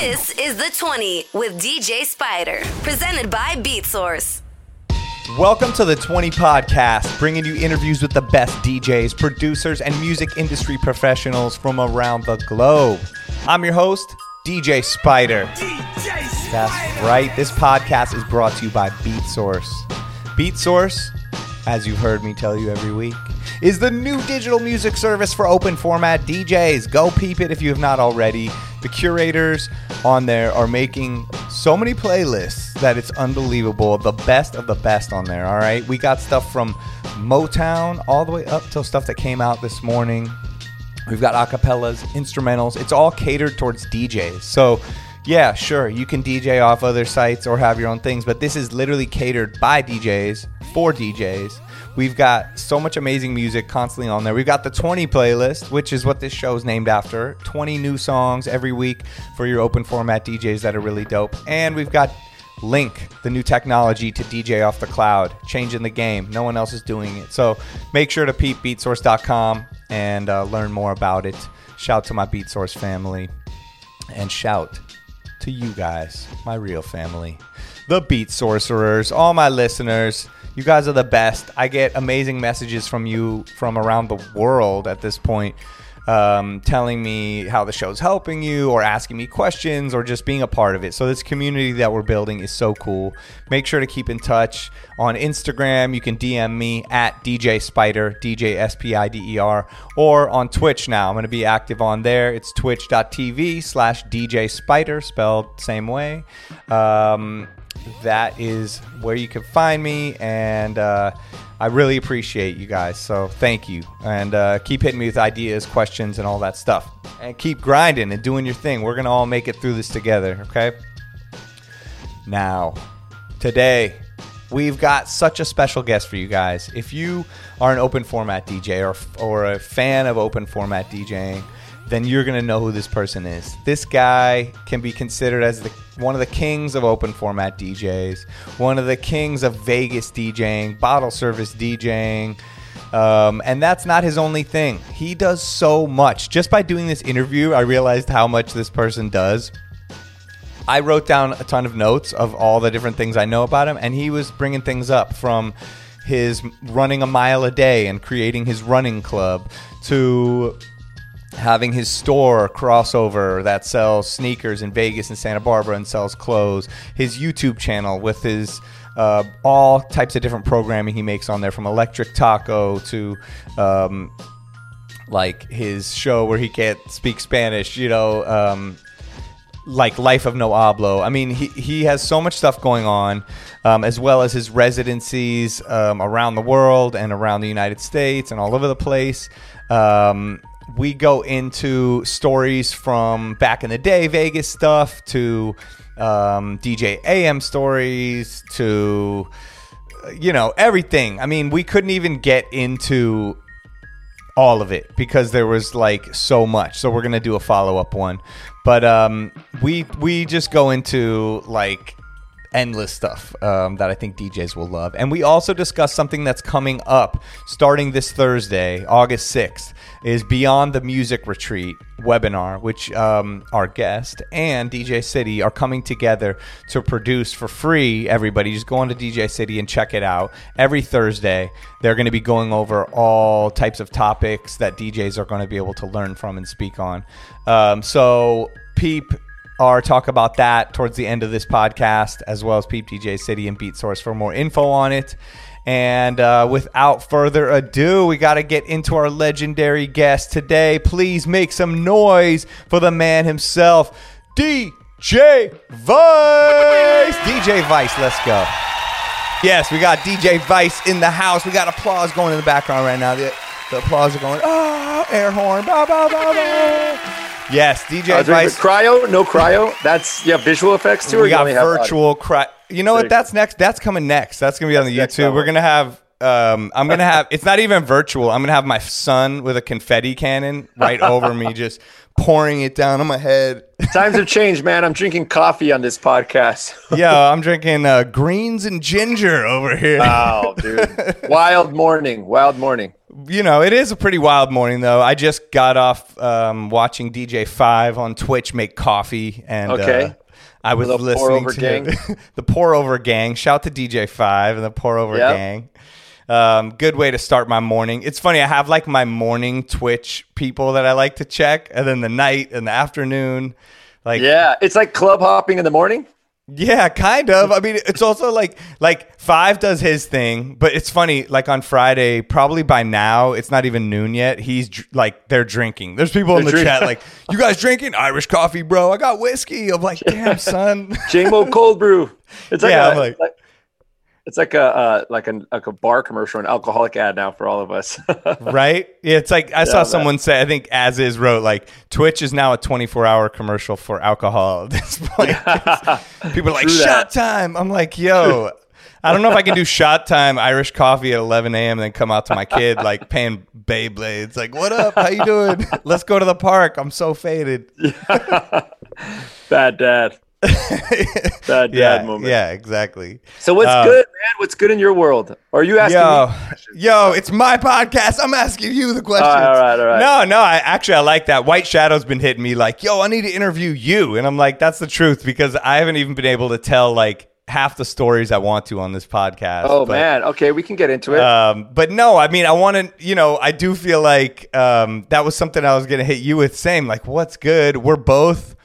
This is the 20 with DJ Spider, presented by BeatSource. Welcome to the 20 podcast, bringing you interviews with the best DJs, producers, and music industry professionals from around the globe. I'm your host, DJ Spider. That's right. This podcast is brought to you by BeatSource. BeatSource, as you've heard me tell you every week, is the new digital music service for open format DJs. Go peep it if you have not already. The curators on there are making so many playlists that it's unbelievable. The best of the best on there, all right? We got stuff from Motown all the way up till stuff that came out this morning. We've got acapellas, instrumentals. It's all catered towards DJs. So, yeah, sure, you can DJ off other sites or have your own things, but this is literally catered by DJs for DJs. We've got so much amazing music constantly on there. We've got the 20 playlist, which is what this show is named after 20 new songs every week for your open format DJs that are really dope. And we've got Link, the new technology to DJ off the cloud, changing the game. No one else is doing it. So make sure to peep beatsource.com and uh, learn more about it. Shout to my BeatSource family and shout to you guys, my real family, the Beat Sorcerers, all my listeners. You guys are the best. I get amazing messages from you from around the world at this point, um, telling me how the show's helping you, or asking me questions, or just being a part of it. So, this community that we're building is so cool. Make sure to keep in touch on Instagram. You can DM me at DJ Spider, DJ S P I D E R, or on Twitch now. I'm going to be active on there. It's twitch.tv slash DJ Spider, spelled same way. Um, that is where you can find me and uh, i really appreciate you guys so thank you. And uh, keep hitting me with ideas questions and all that stuff. And keep grinding and doing your thing. We're gonna all make it through this together okay? Now today we've got such a special guest for you guys. If you are an open format dj or, or a fan of open format djing then you're going to know who this person is. This guy can be considered as the, one of the kings of open format DJs, one of the kings of Vegas DJing, bottle service DJing. Um, and that's not his only thing. He does so much. Just by doing this interview, I realized how much this person does. I wrote down a ton of notes of all the different things I know about him, and he was bringing things up from his running a mile a day and creating his running club to having his store crossover that sells sneakers in Vegas and Santa Barbara and sells clothes, his YouTube channel with his uh, all types of different programming he makes on there, from Electric Taco to um, like his show where he can't speak Spanish, you know, um, like Life of No Hablo. I mean, he, he has so much stuff going on, um, as well as his residencies um, around the world and around the United States and all over the place. Um, we go into stories from back in the day, Vegas stuff, to um, DJ AM stories, to you know everything. I mean, we couldn't even get into all of it because there was like so much. So we're gonna do a follow up one, but um, we we just go into like endless stuff um, that I think DJs will love. And we also discuss something that's coming up starting this Thursday, August 6th, is Beyond the Music Retreat webinar, which um, our guest and DJ City are coming together to produce for free. Everybody just go on to DJ City and check it out. Every Thursday, they're going to be going over all types of topics that DJs are going to be able to learn from and speak on. Um, so, Peep our talk about that towards the end of this podcast, as well as Peep DJ City and Beat Source for more info on it. And uh, without further ado, we got to get into our legendary guest today. Please make some noise for the man himself, DJ Vice. DJ Vice, let's go. Yes, we got DJ Vice in the house. We got applause going in the background right now. The, the applause are going, oh, air horn, bah, bah, bah. Yes, DJ Uh, Vice. cryo, no cryo. That's yeah, visual effects too. we got audio? virtual cry. You know what? That's next. That's coming next. That's gonna be on the next YouTube. We're gonna have. Um, I'm gonna have. It's not even virtual. I'm gonna have my son with a confetti cannon right over me, just pouring it down on my head. Times have changed, man. I'm drinking coffee on this podcast. yeah, I'm drinking uh, greens and ginger over here. Wow, dude. Wild morning. Wild morning. you know, it is a pretty wild morning though. I just got off um, watching DJ Five on Twitch make coffee, and Okay. uh, I was The Pour listening Over to gang? the Pour Over Gang. Shout to DJ Five and the Pour Over Yep. Gang. Um, good way to start my morning. It's funny. I have like my morning Twitch people that I like to check, and then the night and the afternoon. Like Yeah, it's like club hopping in the morning. Yeah, kind of. I mean, it's also like like Five does his thing, but it's funny. Like on Friday, probably by now, it's not even noon yet. He's dr- like they're drinking. There's people in the chat like, "You guys drinking Irish coffee, bro? I got whiskey." I'm like, "Damn, son." JMO cold brew. It's like Yeah, a, I'm like- like- it's like a uh, like a like a bar commercial, an alcoholic ad now for all of us. right? Yeah, it's like I saw man. someone say. I think as is wrote like Twitch is now a 24 hour commercial for alcohol at this point. People are like True shot that. time. I'm like, yo. I don't know if I can do shot time Irish coffee at 11 a.m. and then come out to my kid like paying Beyblades. Like, what up? How you doing? Let's go to the park. I'm so faded. Bad dad. Bad dad yeah, moment. yeah, exactly. So what's Um, good, man? What's good in your world? Or are you asking Yo, me? yo, it's my podcast. I'm asking you the questions. All right, all right, all right. No, no, I actually I like that. White Shadow's been hitting me like, yo, I need to interview you, and I'm like, that's the truth because I haven't even been able to tell like half the stories I want to on this podcast. Oh But, man. Okay, we can get into it. Um, but no, I mean, I want to, you know, I do feel like um, that was something I was going to hit you with. Same, like, what's good? We're both,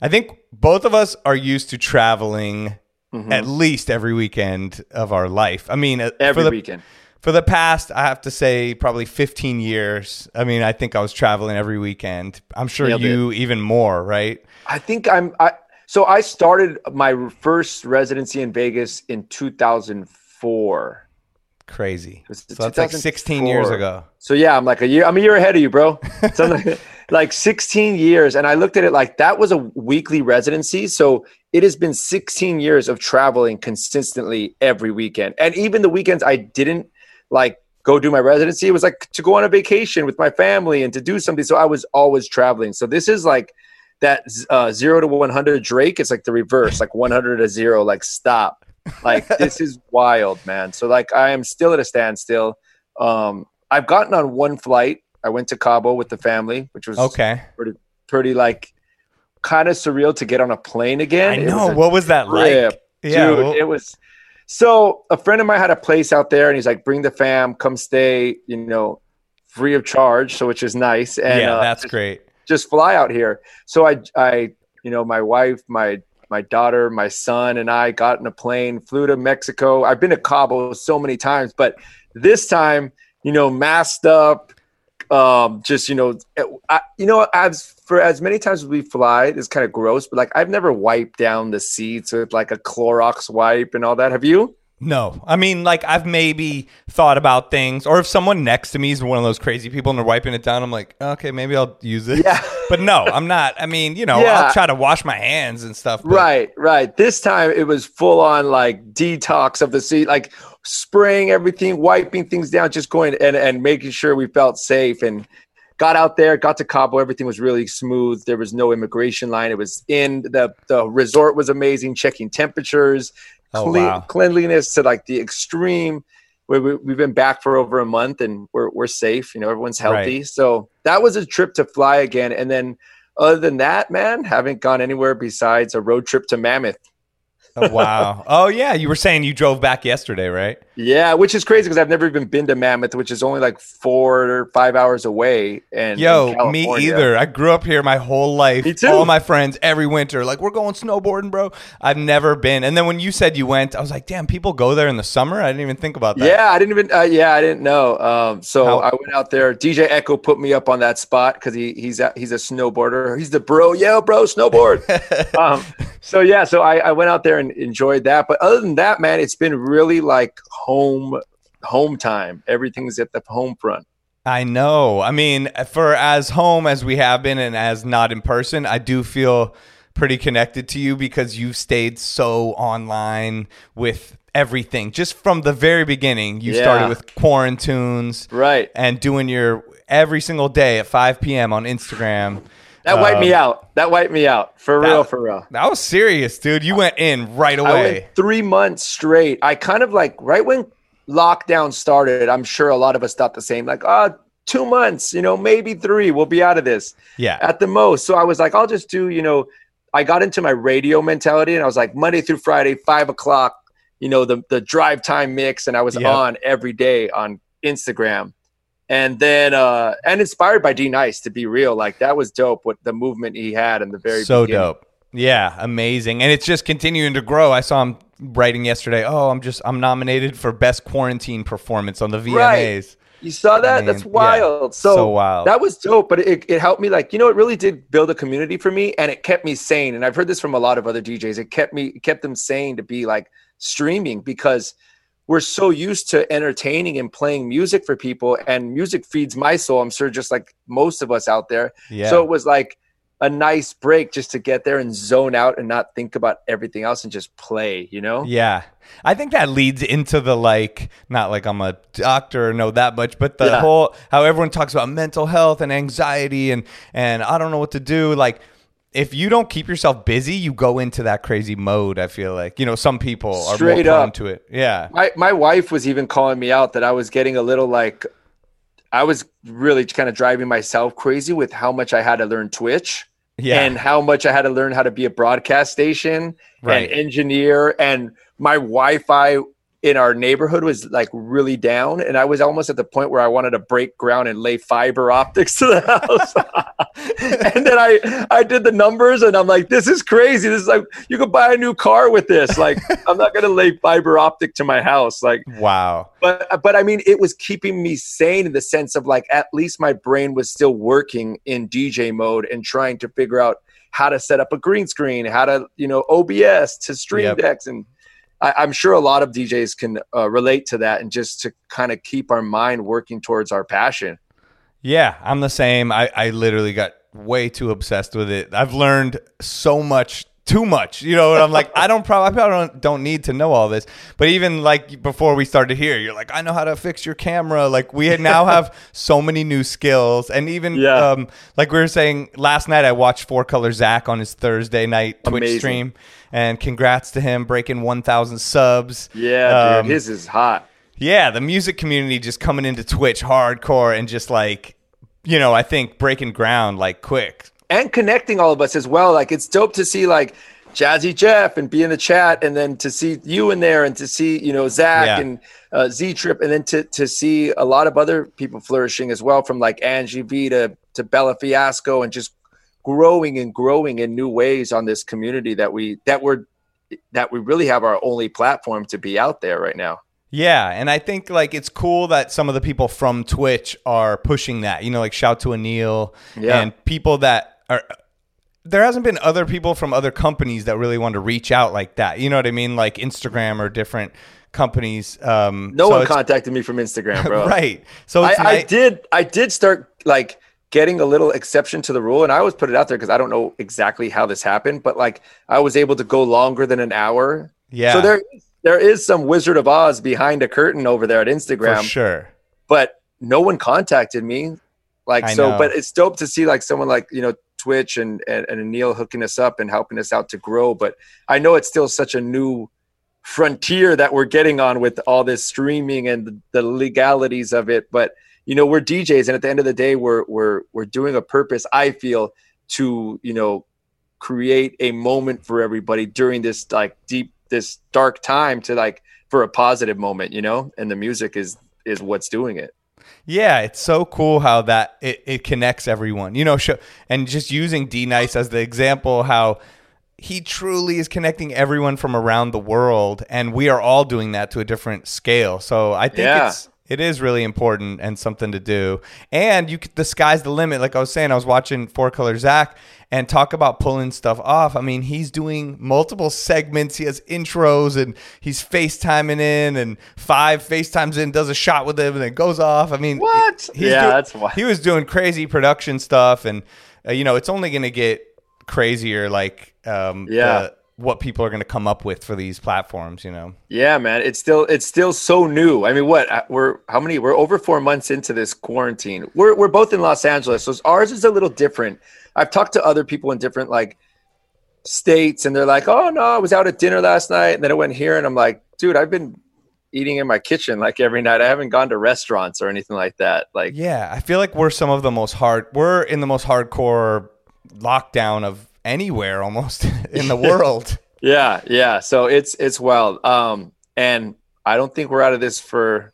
I think both of us are used to traveling Mm-hmm. at least every weekend of our life. I mean, uh, Every for the, weekend. For the past, I have to say, probably 15 years. I mean, I think I was traveling every weekend. I'm sure Nailed you even more, right? I think I'm. I so I started my first residency in Vegas in 2004. Crazy. So that's like 16 years ago. So yeah, I'm like a year. I'm a year ahead of you, bro. So like, like 16 years, and I looked at it like that was a weekly residency. So it has been 16 years of traveling consistently every weekend, and even the weekends I didn't like go do my residency. It was like to go on a vacation with my family and to do something. So I was always traveling. So this is like that uh, zero to 100 Drake. It's like the reverse, like 100 to zero. Like stop. Like this is wild, man. So like I am still at a standstill. Um, I've gotten on one flight. I went to Cabo with the family, which was Okay. pretty like kind of surreal to get on a plane again. I It was know. what was that like? trip, Yeah. Dude, well- it was so a friend of mine had a place out there and he's like, bring the fam, come stay, you know, free of charge. So which is nice. And yeah, uh, that's just, great. just fly out here. So I I you know, my wife, my my daughter, my son, and I got in a plane, flew to Mexico. I've been to Cabo so many times, but this time, you know, masked up, um, just you know, I, you know, as for as many times as we fly, it's kind of gross, but like I've never wiped down the seats with like a Clorox wipe and all that. Have you? No, I mean, like I've maybe thought about things, or if someone next to me is one of those crazy people and they're wiping it down, I'm like, okay, maybe I'll use it. Yeah. but no, I'm not. I mean, you know, Yeah. I'll try to wash my hands and stuff. but- Right, right. This time it was full on like detox of the seat, like spraying everything, wiping things down, just going and, and making sure we felt safe and got out there, got to Cabo, everything was really smooth. There was no immigration line. It was in the the resort was amazing, checking temperatures, Oh, clean, wow. cleanliness to like the extreme. We, we, we've been back for over a month and we're, we're safe. You know, everyone's healthy. So that was a trip to fly again. And then other than that, man, haven't gone anywhere besides a road trip to Mammoth. Oh, wow. Oh yeah, you were saying you drove back yesterday, right? Yeah, which is crazy because I've never even been to Mammoth, which is only like four or five hours away. And Yo, me either. I grew up here my whole life. Me too. All my friends every winter, like we're going snowboarding, bro. I've never been. And then when you said you went, I was like, damn, people go there in the summer. I didn't even think about that. Yeah, I didn't even. Uh, yeah, I didn't know. Um, so How- I went out there. DJ Echo put me up on that spot because he he's a, he's a snowboarder. He's the bro. Yeah, bro, snowboard. um, so yeah, so I, I went out there and enjoyed that. But other than that, man, it's been really like home home time. Everything's at the home front. I know. I mean, for as home as we have been and as not in person, I do feel pretty connected to you because you've stayed so online with everything. Just from the very beginning, you Yeah. started with quarantunes Right. and doing your every single day at 5 p.m. on Instagram. That wiped me Um, out. That wiped me out for that- real. For real. That was serious, dude. You went in right away. three months straight. I kind of like right when lockdown started, I'm sure a lot of us thought the same, like, oh, two months, you know, maybe three, we'll be out of this. Yeah. At the most. So I was like, I'll just do, you know, I got into my radio mentality and I was like, Monday through Friday, five o'clock, you know, the the drive time mix, and I was Yep. on every day on Instagram. And then uh and inspired by D Nice to be real. Like that was dope what the movement he had in the very so beginning. dope. Yeah, amazing. And it's just continuing to grow. I saw him writing yesterday, "Oh, I'm just I'm nominated for best quarantine performance on the VMAs." You saw that? mean, That's yeah, wild. so, so wild. That was dope, but it, it helped me. Like, you know, it really did build a community for me and it kept me sane. And I've heard this from a lot of other DJs. It kept me, it kept them sane to be like streaming because we're so used to entertaining and playing music for people and music feeds my soul. I'm sure just like most of us out there. Yeah. So it was like a nice break just to get there and zone out and not think about everything else and just play, you know? Yeah. I think that leads into the like, not like I'm a doctor or know that much, but the Yeah. whole how everyone talks about mental health and anxiety and and I don't know what to do. Like, if you don't keep yourself busy, you go into that crazy mode. I feel like you know some people are Straight more prone up. to it. Yeah, my my wife was even calling me out that I was getting a little like I was really kind of driving myself crazy with how much I had to learn Twitch yeah, and how much I had to learn how to be a broadcast station Right. and engineer and my Wi-Fi in our neighborhood was like really down and I was almost at the point where I wanted to break ground and lay fiber optics to the house. and then I I did the numbers and I'm like this is crazy. This is like you could buy a new car with this. Like I'm not going to lay fiber optic to my house like wow, but but I mean, it was keeping me sane in the sense of like at least my brain was still working in DJ mode and trying to figure out how to set up a green screen, how to you know OBS to Stream Yep. Decks, and I, I'm sure a lot of DJs can uh, relate to that, and just to kind of keep our mind working towards our passion. Yeah, I'm the same. I, I literally got way too obsessed with it. I've learned so much, too much. You know, and I'm like, I don't probably, I probably don't, don't need to know all this. But even like before we started here, you're like, I know how to fix your camera. Like we now have so many new skills, and even Yeah. um, like we were saying last night, I watched Four Color Zack on his Thursday night Twitch Amazing. stream, and congrats to him breaking 1,000 subs. Yeah, Um, dude, his is hot. yeah, the music community just coming into Twitch hardcore and just like, you know, I think breaking ground like quick. and connecting all of us as well. Like it's dope to see like Jazzy Jeff and be in the chat, and then to see you in there, and to see you know Zach Yeah. and uh, Z Trip, and then to to see a lot of other people flourishing as well, from like Angie V to to Bella Fiasco, and just growing and growing in new ways on this community that we that we're that we really have our only platform to be out there right now. Yeah, and I think like it's cool that some of the people from Twitch are pushing that. You know, like shout to Anil Yeah. and people that are there hasn't been other people from other companies that really want to reach out like that. You know what I mean? Like Instagram or different companies. Um No so one contacted me from Instagram, bro. right. So I, I did I did start like getting a little exception to the rule and I always put it out there because I don't know exactly how this happened, but like I was able to go longer than an hour. Yeah. So there there is some Wizard of Oz behind a curtain over there at Instagram. for sure. but no one contacted me. Like I so, know. but it's dope to see like someone like you know Twitch and, and and Neil hooking us up and helping us out to grow. But I know it's still such a new frontier that we're getting on with all this streaming and the legalities of it. But you know, we're DJs, and at the end of the day, we're we're we're doing a purpose. I feel to you know create a moment for everybody during this like deep this dark time to like for a positive moment, you know. And the music is is what's doing it. Yeah, it's so cool how that it, it connects everyone. You know, sh- and just using D Nice as the example, how he truly is connecting everyone from around the world, and we are all doing that to a different scale. So I think Yeah. it's it is really important and something to do. And you, c- the sky's the limit. Like I was saying, I was watching Four Color Zack and talk about pulling stuff off. I mean, he's doing multiple segments. He has intros and he's FaceTiming in, and five FaceTimes in, does a shot with him, and it goes off. I mean, What? he's Yeah, doing- that's why- he was doing crazy production stuff, and uh, you know, it's only going to get crazier. Like, um, Yeah. the- what people are going to come up with for these platforms. You know. Yeah, man, it's still it's still so new. I mean, what uh, we're how many? We're over four months into this quarantine. We're we're both in Los Angeles, so ours is a little different. I've talked to other people in different like states, and they're like, "Oh no, I was out at dinner last night, and then I went here," and I'm like, "Dude, I've been eating in my kitchen like every night. I haven't gone to restaurants or anything like that. Like, Yeah, I feel like we're some of the most hard. We're in the most hardcore lockdown of anywhere almost in the world. yeah, yeah. So it's it's wild. Um, and I don't think we're out of this for.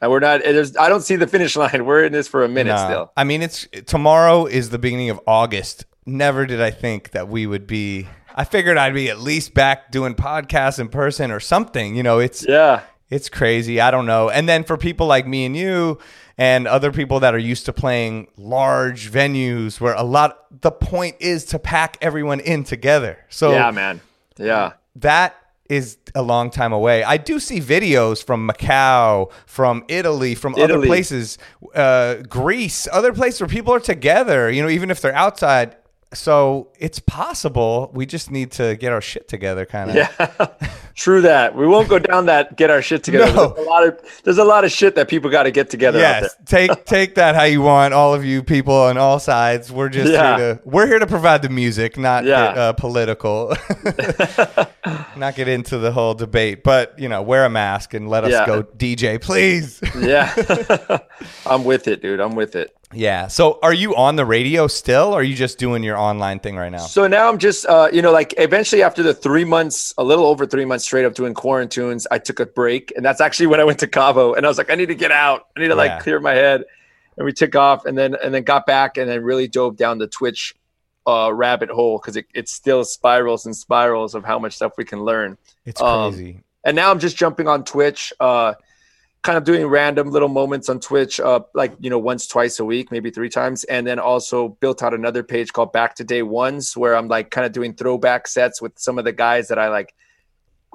And we're not. There's. I don't see the finish line. We're in this for a minute still. I mean, it's tomorrow is the beginning of August. Never did I think that we would be. I figured I'd be at least back doing podcasts in person or something. You know, it's Yeah. It's crazy. I don't know. And then for people like me and you and other people that are used to playing large venues where a lot the point is to pack everyone in together. So yeah, man. Yeah. that is a long time away. I do see videos from Macau, from Italy, from other places, uh, Greece, other places where people are together, you know, even if they're outside. So it's possible. We just need to get our shit together, kind of. Yeah. True that. We won't go down that get our shit together. No. There's a lot of there's a lot of shit that people got to get together out Yes, take take that how you want, all of you people on all sides. We're just Yeah. here to we're here to provide the music, not Yeah. get uh, political, not get into the whole debate. But you know, wear a mask and let us Yeah. go, DJ, please. Yeah. I'm with it, dude. I'm with it. yeah. So, are you on the radio still, or are you just doing your online thing right now? So now I'm just, uh, you know, like eventually after the three months, a little over three months straight up doing quarantunes, I took a break. And that's actually when I went to Cabo and I was like, I need to get out. I need to Yeah. like clear my head. And we took off and then, and then got back and then really dove down the Twitch uh, rabbit hole because it, it still spirals and spirals of how much stuff we can learn. It's um, crazy. and now I'm just jumping on Twitch, uh, kind of doing random little moments on Twitch, uh, like you know, once, twice a week, maybe three times, and then also built out another page called Back to Day Ones, where I'm like kind of doing throwback sets with some of the guys that I like,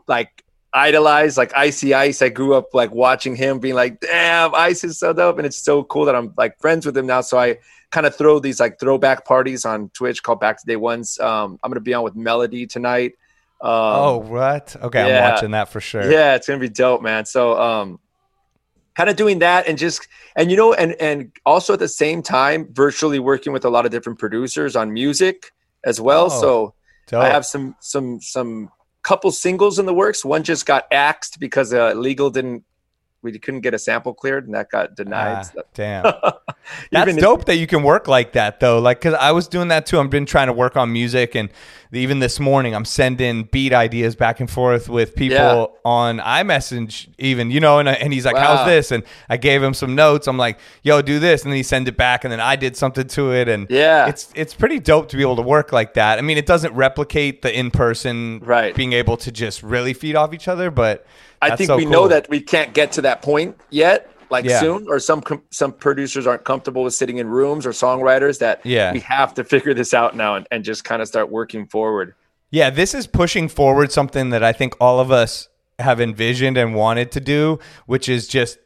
like idolize, like Icy Ice. I grew up like watching him, being like, "Damn, Ice is so dope," and it's so cool that I'm like friends with him now. So I kind of throw these like throwback parties on Twitch called Back to Day Ones. Um, I'm gonna be on with Melo-D tonight. Um, oh, what? Okay, I'm watching that for sure. yeah, it's gonna be dope, man. So um kind of doing that and just and you know and and also at the same time virtually working with a lot of different producers on music as well. Oh, so Dope. I have some some some couple singles in the works. One just got axed because uh legal didn't we couldn't get a sample cleared and that got denied. Ah, damn. That's dope that you can work like that though. Like, cause I was doing that too. I've been trying to work on music, and even this morning, I'm sending beat ideas back and forth with people Yeah. on iMessage, even you know. And, and he's like, Wow. "How's this?" And I gave him some notes. I'm like, "Yo, do this," and then he sent it back, and then I did something to it, and Yeah. it's it's pretty dope to be able to work like that. I mean, it doesn't replicate the in person Right. being able to just really feed off each other, but I that's think so we cool. know that we can't get to that point yet, like Yeah. soon, or some com- some producers aren't comfortable with sitting in rooms or songwriters that Yeah. we have to figure this out now and, and just kind of start working forward. Yeah, this is pushing forward something that I think all of us have envisioned and wanted to do, which is just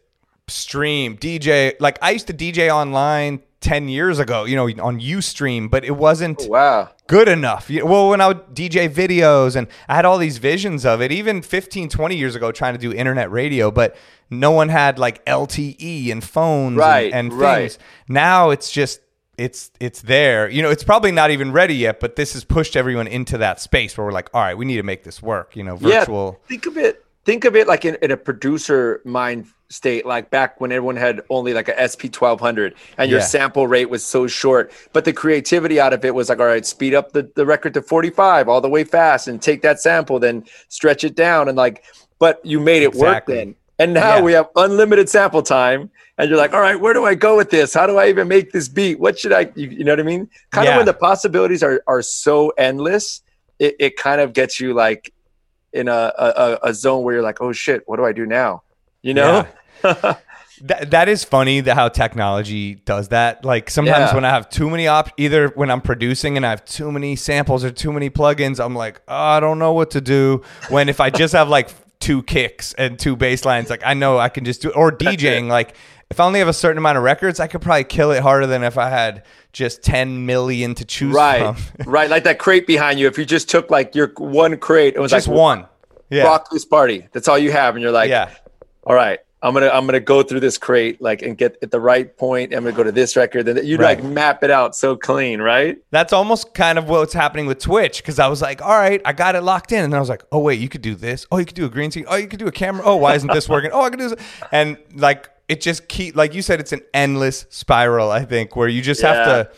stream, DJ. Like I used to DJ online 10 years ago, you know, on Ustream, but it wasn't oh, Wow. good enough. Well, when I would DJ videos and I had all these visions of it, even 15, 20 years ago, trying to do internet radio, but no one had like LTE and phones and- Right, and, right. things. Now it's just, it's it's there. You know, it's probably not even ready yet, but this has pushed everyone into that space where we're like, all right, we need to make this work. You know, virtual. Yeah, think of it. Think of it like in, in a producer mind state, like back when everyone had only like a SP twelve hundred, and your Yeah. sample rate was so short. But the creativity out of it was like, all right, speed up the, the record to forty five all the way fast, and take that sample, then stretch it down, and like, but you made it work then. And now Yeah. we have unlimited sample time, and you're like, all right, where do I go with this? How do I even make this beat? What should I? You, you know what I mean? Kind of when the possibilities are are so endless, it, it kind of gets you like in a, a a zone where you're like, oh shit, what do I do now? You know? That, that is funny that how technology does that. Like sometimes Yeah. when I have too many op, either when I'm producing and I have too many samples or too many plugins, I'm like, oh, I don't know what to do. When if I just have like two kicks and two bass lines, like I know I can just do. Or DJing, like if I only have a certain amount of records, I could probably kill it harder than if I had just 10 million to choose right, from. right. Like that crate behind you. If you just took like your one crate, it was just like one. Yeah. rock this party. That's all you have, and you're like, yeah. all right, I'm gonna I'm gonna go through this crate like and get at the right point. I'm gonna go to this record. Then you Right. like map it out so clean, right? That's almost kind of what's happening with Twitch because I was like, all right, I got it locked in. And then I was like, oh, wait, you could do this. Oh, you could do a green screen. Oh, you could do a camera. Oh, why isn't this working? Oh, I could do this. And like, it just keep, like you said, it's an endless spiral, I think, where you just have to.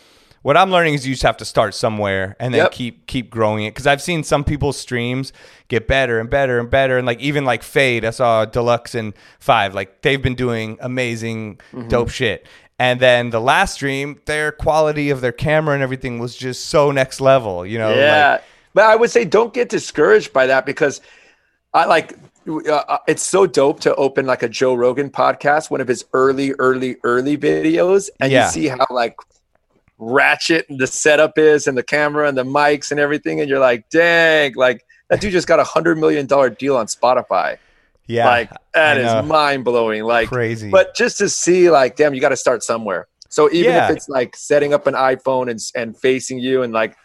What I'm learning is you just have to start somewhere and then Yep. keep keep growing it. Because I've seen some people's streams get better and better and better, and like even like Fade, I saw Deluxe and Five, like they've been doing amazing, Mm-hmm. dope shit. And then the last stream, their quality of their camera and everything was just so next level. You know, Yeah, like, but I would say don't get discouraged by that because I like uh, it's so dope to open like a Joe Rogan podcast, one of his early, early, early videos, and Yeah. you see how like ratchet and the setup is and the camera and the mics and everything, and you're like, dang, like that dude just got a hundred million dollar deal on Spotify. yeah, like that is know. mind blowing. Like Crazy. But just to see, like, damn, you got to start somewhere. So even Yeah. if it's like setting up an iPhone and and facing you and like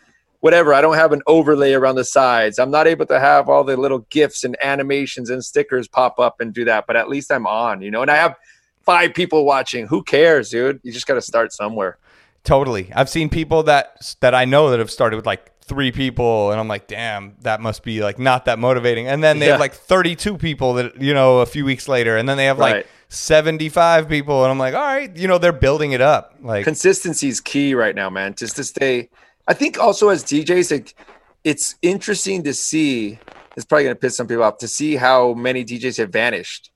whatever, I don't have an overlay around the sides. I'm not able to have all the little gifs and animations and stickers pop up and do that. But at least I'm on, you know. And I have five people watching. Who cares, dude? You just got to start somewhere. Totally. I've seen people that that I know that have started with like three people, and I'm like, damn, that must be like not that motivating. And then they Yeah. have like 32 people that you know a few weeks later, and then they have like 75 people, and I'm like, all right, you know, they're building it up. Like, consistency is key right now, man. Just to stay. I think also as DJs, like, it's interesting to see. It's probably gonna piss some people off to see how many DJs have vanished,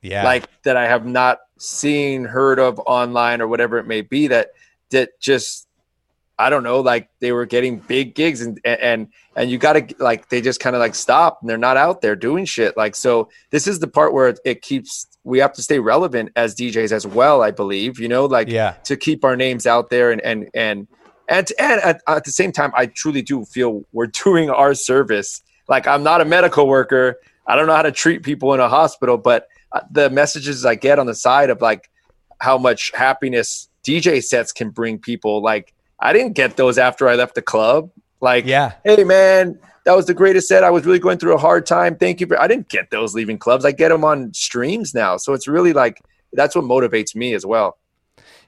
yeah, like that I have not seen, heard of online or whatever it may be. That that just I don't know, like they were getting big gigs and and and you got to like they just kind of like stop and they're not out there doing shit. Like so, this is the part where it, keeps we have to stay relevant as DJs as well. I believe you know, like yeah, to keep our names out there and and and and and at, at the same time i truly do feel we're doing our service like i'm not a medical worker i don't know how to treat people in a hospital but uh, the messages i get on the side of like how much happiness dj sets can bring people like i didn't get those after i left the club like yeah. hey man that was the greatest set i was really going through a hard time thank you for i didn't get those leaving clubs i get them on streams now so it's really like that's what motivates me as well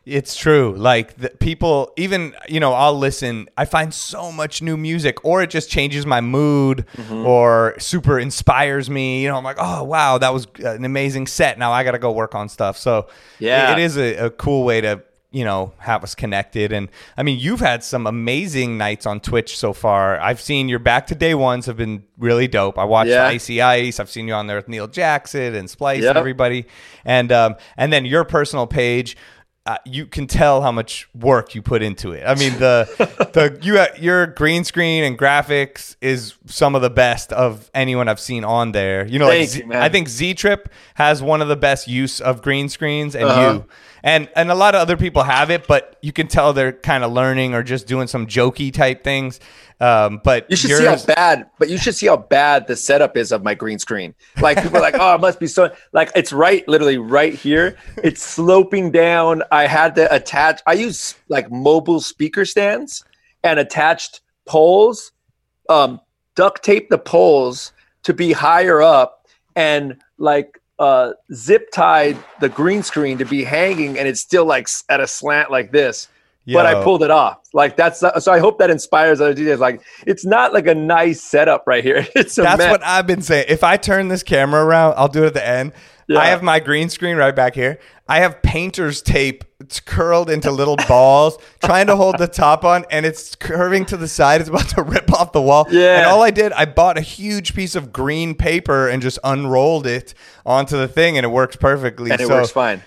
It's true. Like the people, even you know, I'll listen. I find so much new music, or it just changes my mood, Mm-hmm. or super inspires me. You know, I'm like, oh wow, that was an amazing set. Now I got to go work on stuff. So Yeah. it- it is a, a cool way to you know have us connected. And I mean, you've had some amazing nights on Twitch so far. I've seen your back to day ones have been really dope. I watched Yeah. Icy Ice. I've seen you on there with Neil Jackson and Splice Yep. and everybody. And um, and then your personal page uh, you can tell how much work you put into it. I mean, the the you your green screen and graphics is some of the best of anyone I've seen on there. You know, like Z- you. I think Z Trip has one of the best use of green screens, and Uh-huh. you and and a lot of other people have it, but you can tell they're kind of learning or just doing some jokey type things. Um, but You should yours, see how bad, but you should see how bad the setup is of my green screen. Like people are like, oh, it must be so. Like it's right, literally right here. It's sloping down. I had to attach. I use like mobile speaker stands and attached poles. Um, duct tape the poles to be higher up, and like uh, zip tied the green screen to be hanging, and it's still like at a slant like this but I pulled it off. Like that's so. I hope that inspires other DJs. Like it's not like a nice setup right here. It's That's mess. what I've been saying. If I turn this camera around, I'll do it at the end. Yeah. I have my green screen right back here. I have painter's tape. It's curled into little balls, trying to hold the top on, and it's curving to the side. It's about to rip off the wall. Yeah. And all I did, I bought a huge piece of green paper and just unrolled it onto the thing, and it works perfectly. and it So works fine.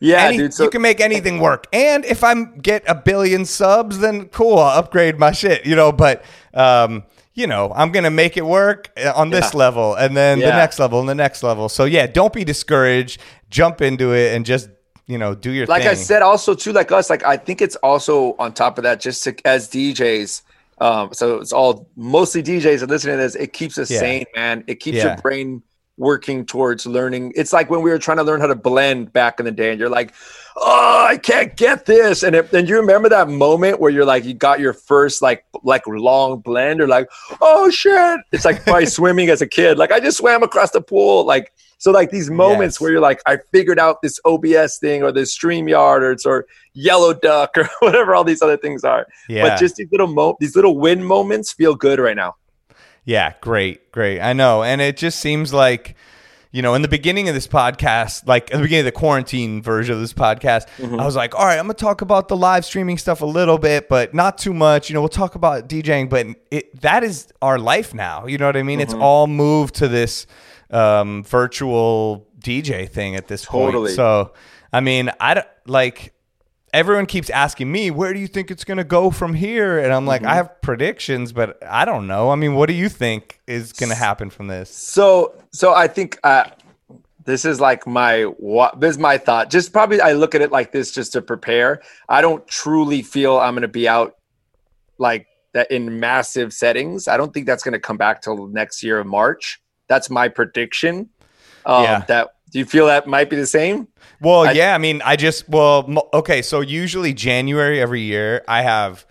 Yeah, any- dude. So you can make anything work. And if I get a billion subs, then cool, I'll upgrade my shit, you know. But um, you know, I'm gonna make it work uh, on this Yeah. level, and then the next level, and the next level. So yeah, don't be discouraged. Jump into it and just you know do your thing. like thing. I said, also too, like us, like I think it's also on top of that, just to, as DJs. Um, so it's all mostly DJs that listening to this. It keeps us Yeah. sane, man. It keeps Yeah. your brain working towards learning. It's like when we were trying to learn how to blend back in the day, and you're like, "Oh, I can't get this." And and you remember that moment where you're like, you got your first like like long blend, or like, "Oh shit!" It's like by swimming as a kid. Like I just swam across the pool. Like so, like these moments Yes. where you're like, I figured out this OBS thing, or this Streamyard, or it's or Yellow Duck, or whatever all these other things are. Yeah. But just these little mo- these little win moments feel good right now. Yeah, great, great. I know. And it just seems like, you know, in the beginning of this podcast, like at the beginning of the quarantine version of this podcast, Mm-hmm. I was like, all right, I'm going to talk about the live streaming stuff a little bit, but not too much. You know, we'll talk about DJing, but it, that is our life now. You know what I mean? Mm-hmm. It's all moved to this um, virtual DJ thing at this Totally. point. So, I mean, I don't like everyone keeps asking me, where do you think it's going to go from here? And I'm like, Mm-hmm. I have predictions, but I don't know. I mean, what do you think is going to happen from this? So so I think uh, this is like my what this is my thought. Just probably I look at it like this just to prepare. I don't truly feel I'm going to be out like that in massive settings. I don't think that's going to come back till next year of March. That's my prediction. Um, Yeah. That do you feel that might be the same? Well, I- yeah, I mean, I just, well, okay, so usually January every year, I have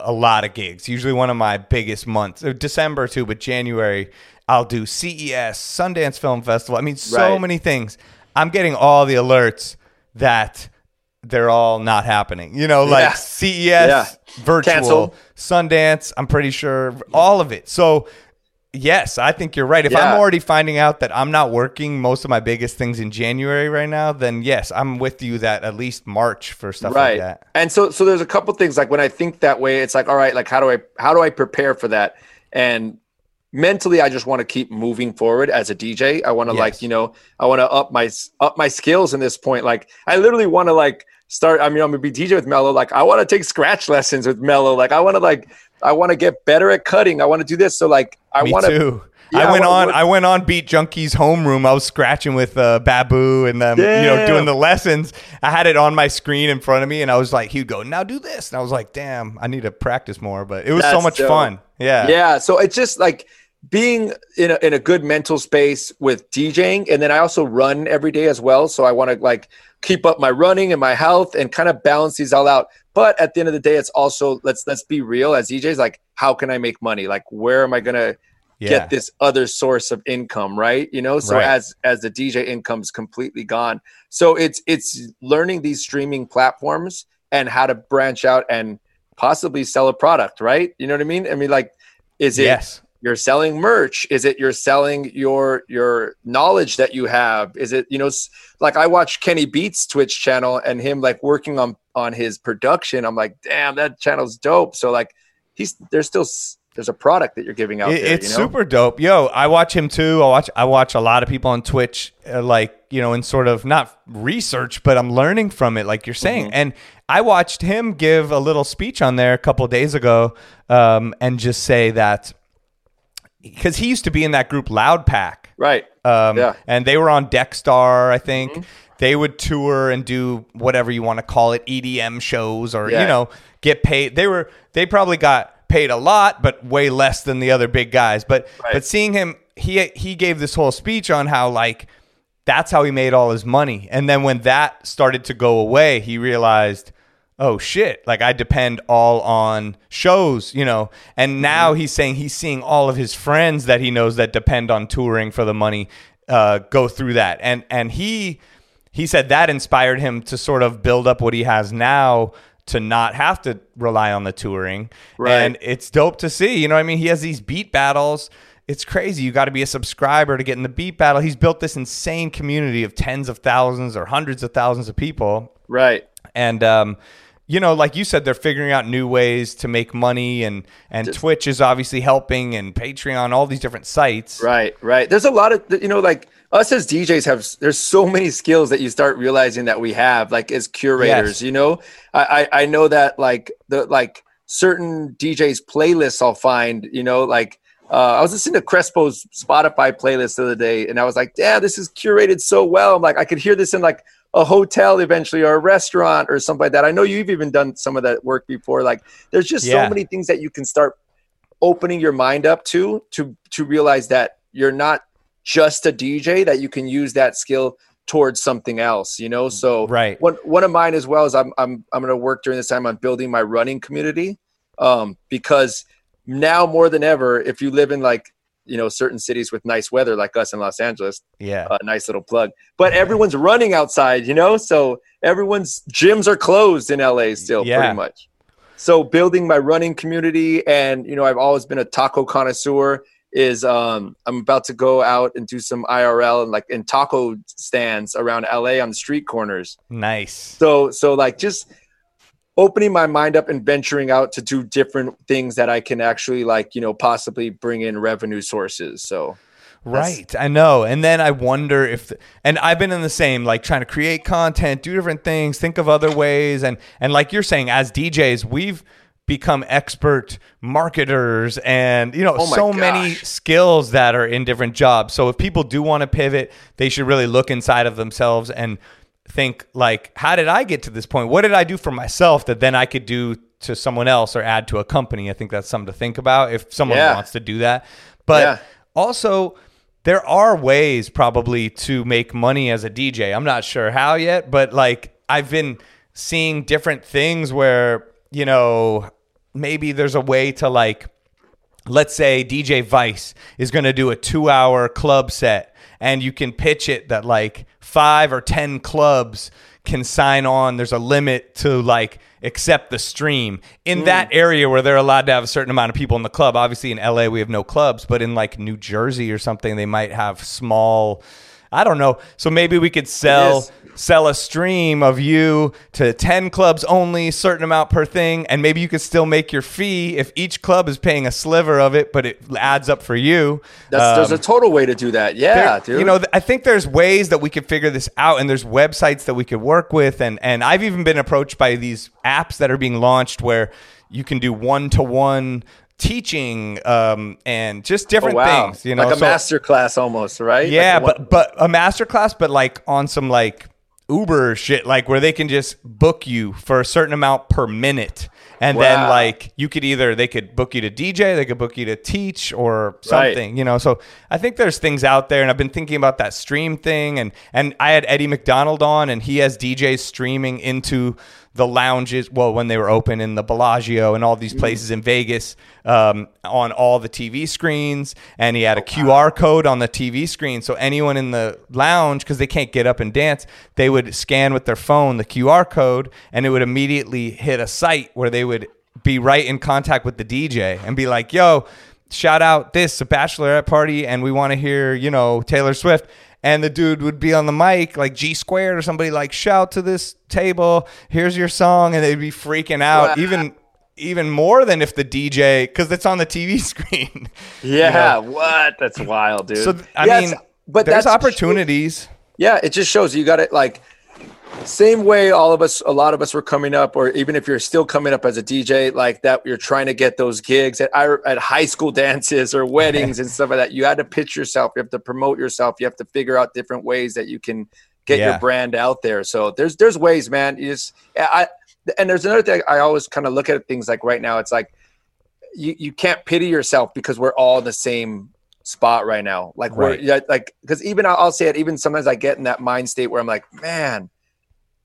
a lot of gigs. Usually one of my biggest months, uh, December too, but January, I'll do CES, Sundance Film Festival. I mean, so Right. many things. I'm getting all the alerts that they're all not happening. You know, like Yeah. CES, Yeah. virtual. Sundance, I'm pretty sure, all of it. So, yes, I think you're right. If I'm already finding out that I'm not working most of my biggest things in January right now, then yes, I'm with you that at least March for stuff right. like that. and so so there's a couple things like when i think that way it's like all right like how do i how do i prepare for that? And mentally i just want to keep moving forward as a dj i want to like you know i want to up my up my skills in this point. Like i literally want to like start i mean i'm gonna be dj with mello. Like i want to take scratch lessons with mello. Like i want to like i want to get better at cutting i want to do this so like i want to. Yeah, I went what- on. what- I went on Beat Junkie's homeroom. I was scratching with uh, Babu and them, you know, doing the lessons. I had it on my screen in front of me, and I was like, he'd go, "Now do this," and I was like, "Damn, I need to practice more." But it was so much dope. fun. Yeah, yeah so it's just like being in a, in a good mental space with djing and then i also run every day as well so i want to like keep up my running and my health and kind of balance these all out but at the end of the day it's also let's let's be real as djs like how can i make money like where am i gonna yeah. get this other source of income right you know so Right. as as the dj income's completely gone so it's it's learning these streaming platforms and how to branch out and possibly sell a product right you know what i mean i mean like is it yes. You're selling merch is it you're selling your your knowledge that you have is it you know like i watch kenny beats twitch channel and him like working on on his production i'm like damn that channel's dope so like he's there's still there's a product that you're giving out It- there it's you know? super dope. Yo, I watch him too. I watch I watch a lot of people on Twitch, uh, like you know, in sort of not research, but I'm learning from it, like you're saying. Mm-hmm. And I watched him give a little speech on there a couple days ago, um, and just say that because he used to be in that group Loudpvck, right um, Yeah. and they were on Deckstar, I think. Mm-hmm. They would tour and do whatever you want to call it, EDM shows, or Yeah. you know, get paid. They were they probably got paid a lot, but way less than the other big guys. But Right. but seeing him, he he gave this whole speech on how like that's how he made all his money. And then when that started to go away, he realized, oh shit, like I depend all on shows, you know. And now he's saying he's seeing all of his friends that he knows that depend on touring for the money uh, go through that. And and he he said that inspired him to sort of build up what he has now to not have to rely on the touring. Right. And it's dope to see. You know what I mean? He has these beat battles. It's crazy. You got to be a subscriber to get in the beat battle. He's built this insane community of tens of thousands or hundreds of thousands of people. right And um, you know, like you said, they're figuring out new ways to make money, and and Twitch is obviously helping, and Patreon, all these different sites. Right, right. There's a lot of you know, like us as DJs have. There's so many skills that you start realizing that we have, like as curators. Yes. You know, I, I I know that like the like certain DJs playlists I'll find. You know, like uh, I was listening to Crespo's Spotify playlist the other day, and I was like, yeah, this is curated so well. I'm like, I could hear this in like a hotel eventually, or a restaurant, or something like that. I know you've even done some of that work before. Like, there's just Yeah. so many things that you can start opening your mind up to to to realize that you're not just a DJ that you can use that skill towards something else, you know? So Right. one one of mine as well is I'm I'm I'm gonna work during this time on building my running community. Um, because now more than ever, if you live in like you know certain cities with nice weather like us in Los Angeles, Yeah. a nice little plug. But everyone's running outside, you know, so everyone's gyms are closed in LA still, Yeah. pretty much. So building my running community, and you know, I've always been a taco connoisseur. Is um, I'm about to go out and do some IRL and like in taco stands around LA on the street corners. nice. So so like just opening my mind up and venturing out to do different things that I can actually like you know possibly bring in revenue sources. So Right, I know. And then I wonder if, and I've been in the same, like trying to create content, do different things, think of other ways, and and like you're saying, as DJs, we've become expert marketers, and you know, Oh so many skills that are in different jobs. So if people do want to pivot, they should really look inside of themselves and think like, how did I get to this point? What did I do for myself that then I could do to someone else or add to a company? I think that's something to think about if someone Yeah. wants to do that. But Yeah. also, there are ways probably to make money as a DJ. I'm not sure how yet, but like I've been seeing different things where, you know, maybe there's a way to like let's say DJ Vice is going to do a 2-hour club set and you can pitch it that like 5 or 10 clubs can sign on. There's a limit to like accept the stream. In mm. that area where they're allowed to have a certain amount of people in the club obviously in LA we have no clubs but in like New Jersey or something they might have small I don't know. So maybe we could sell. Sell a stream of you to 10 clubs only, certain amount per thing, and maybe you could still make your fee if each club is paying a sliver of it, but it adds up for you. that's there's Um, a total way to do that. Yeah, there- dude. You know, th- I think there's ways that we could figure this out, and there's websites that we could work with, and and I've even been approached by these apps that are being launched where you can do one to one teaching um, and just Oh, different wow. things. You know, like a So- master class almost, right? yeah, Like but but a master class, but like on some like Uber shit, like where they can just book you for a certain amount per minute. And then like you could either they could book you to DJ, they could book you to teach or something, you know. So I think there's things out there and I've been thinking about that stream thing and and I had Eddie McDonald on and he has DJs streaming into the lounges, well, when they were open in the Bellagio and all these places in Vegas, um, on all the TV screens, and he had a QR code on the TV screen, so anyone in the lounge, because they can't get up and dance, they would scan with their phone the QR code, and it would immediately hit a site where they would be right in contact with the DJ and be like, "Yo." Shout out this a bachelorette party, and we want to hear you know Taylor Swift and the dude would be on the mic like G squared or somebody like shout to this table here's your song and they'd be freaking out Wow. even even more than if the DJ because it's on the TV screen Yeah, what? That's wild, dude. so I Yeah, mean but there's opportunities Yeah, it just shows you got it like same way all of us a lot of us were coming up or even if you're still coming up as a DJ like that you're trying to get those gigs at at high school dances or weddings and stuff like that you had to pitch yourself you have to promote yourself you have to figure out different ways that you can get Yeah. your brand out there so there's there's ways man you just I and there's another thing I always kind of look at things like right now it's like you you can't pity yourself because we're all in the same spot right now. Like Right. we're like because even I'll, I'll say it. Even sometimes I get in that mind state where I'm like, man,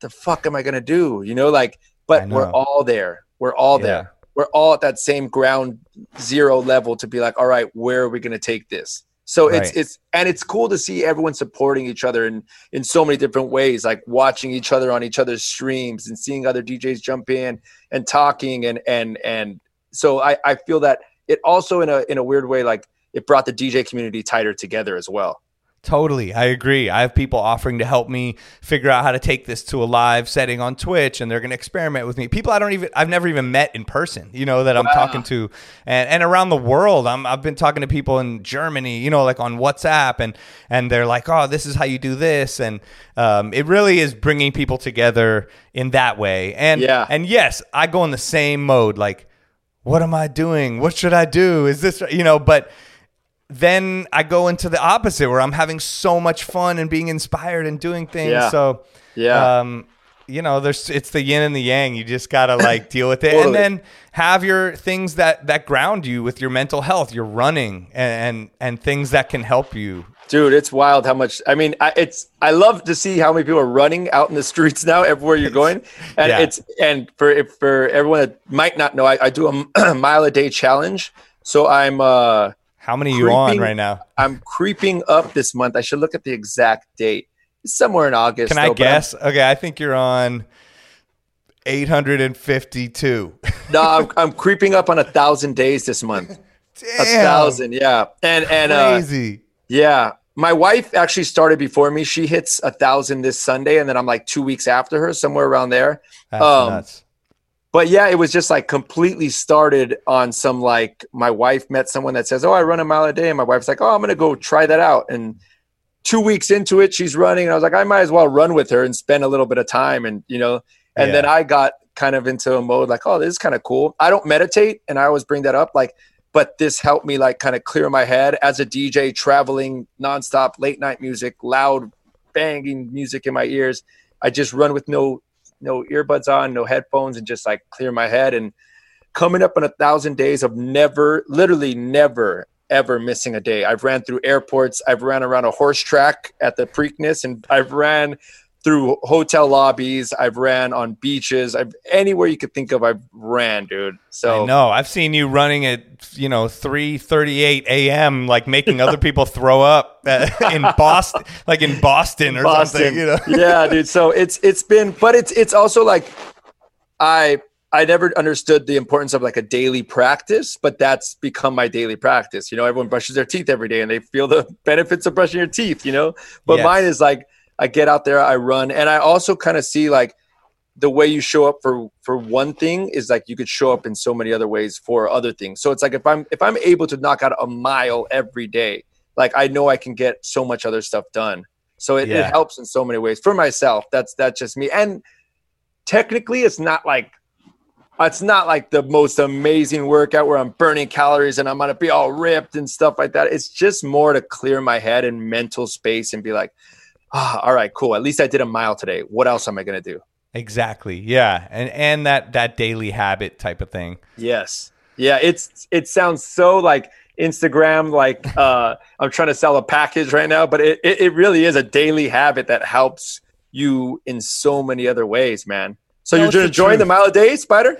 the fuck am I gonna do? You know, like, but we're all there. We're all Yeah. there. We're all at that same ground zero level to be like, all right, where are we gonna take this? So it's it's and it's cool to see everyone supporting each other in in so many different ways, like watching each other on each other's streams and seeing other DJs jump in and talking and and and so I I feel that it also in a in a weird way like it brought the DJ community tighter together as well. Totally. I agree. I have people offering to help me figure out how to take this to a live setting on Twitch and they're going to experiment with me. People I don't even I've never even met in person, you know, that I'm talking to and and around the world. I'm I've been talking to people in Germany, you know, like on WhatsApp and and they're like, "Oh, this is how you do this." And um, it really is bringing people together in that way. And Yeah. and yes, I go in the same mode like what am I doing? What should I do? Is this, you know, but then I go into the opposite where I'm having so much fun and being inspired and doing things. Yeah. So, Yeah. um, you know, there's it's the yin and the yang. You just gotta like deal with it, Totally. and then have your things that that ground you with your mental health. Your running and and, and things that can help you. Dude, it's wild how much. I mean, I, it's. I love to see how many people are running out in the streets now, everywhere you're going, and Yeah. it's. And for if for everyone that might not know, I, I do a mile a day challenge. So I'm uh How many are you on right now? I'm creeping up this month. I should look at the exact date. It's somewhere in August. Can I though, guess? Okay, I think you're on 852. No, I'm, I'm creeping up on a thousand days this month. A thousand, yeah, and and uh, crazy. Yeah. My wife actually started before me. She hits a thousand this Sunday, and then I'm like two weeks after her, somewhere around there. That's um, nuts. But yeah, it was just like completely started on some like my wife met someone that says, Oh, I run a mile a day. And my wife's like, Oh, I'm gonna go try that out. And two weeks into it, she's running. And I was like, I might as well run with her and spend a little bit of time. And you know, and then I got kind of into a mode like, oh, this is kind of cool. I don't meditate, and I always bring that up. Like, but this helped me like kind of clear my head as a DJ traveling nonstop, late night music, loud banging music in my ears. I just run with no no earbuds on, no headphones, and just like clear my head. And coming up on a thousand days of never, literally never, ever missing a day. I've ran through airports. I've ran around a horse track at the Preakness, and I've ran through hotel lobbies. I've ran on beaches. I've anywhere you could think of. I've ran, dude. So I know. I've seen you running at you know 3:38 a.m. like making other people throw up in Boston, like in Boston or something. You know. yeah, dude. So it's it's been, but it's it's also like I I never understood the importance of like a daily practice, but that's become my daily practice. You know, everyone brushes their teeth every day and they feel the benefits of brushing your teeth. You know, but Yes. mine is like I get out there, I run, and I also kind of see like the way you show up for for one thing is like you could show up in so many other ways for other things. So it's like if I'm if I'm able to knock out a mile every day, like I know I can get so much other stuff done. So it, Yeah. it helps in so many ways for myself. That's that's just me. And technically, it's not like it's not like the most amazing workout where I'm burning calories and I'm gonna be all ripped and stuff like that. It's just more to clear my head and mental space and be like, ah, all right, cool. At least I did a mile today. What else am I gonna do? Exactly. Yeah, and and that that daily habit type of thing. Yes. Yeah, it's it sounds so like Instagram, like uh I'm trying to sell a package right now, but it, it, it really is a daily habit that helps you in so many other ways, man. So you're it's the the mile a day, Spider?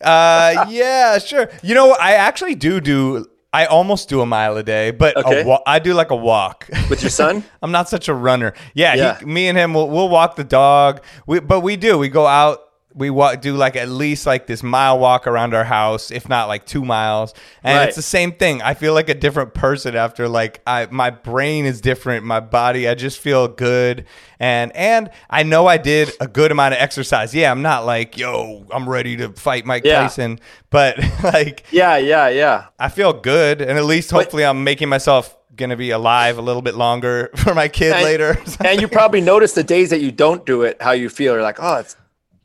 Uh, yeah, sure. You know, I actually do do. I almost do a mile a day, but Okay. a wa- I do like a walk. With your son? I'm not such a runner. Yeah, Yeah. He, me and him will we'll walk the dog. We, but we do. We go out. We walk, do like at least like this mile walk around our house, if not like two miles. And Right. it's the same thing. I feel like a different person after like I my brain is different. My body, I just feel good. And and I know I did a good amount of exercise. Yeah, I'm not like yo, I'm ready to fight Mike Yeah. Tyson, but like Yeah, yeah, yeah. I feel good, and at least But- hopefully I'm making myself gonna be alive a little bit longer for my kid And- later. and you probably notice the days that you don't do it, how you feel. You're like, oh, it's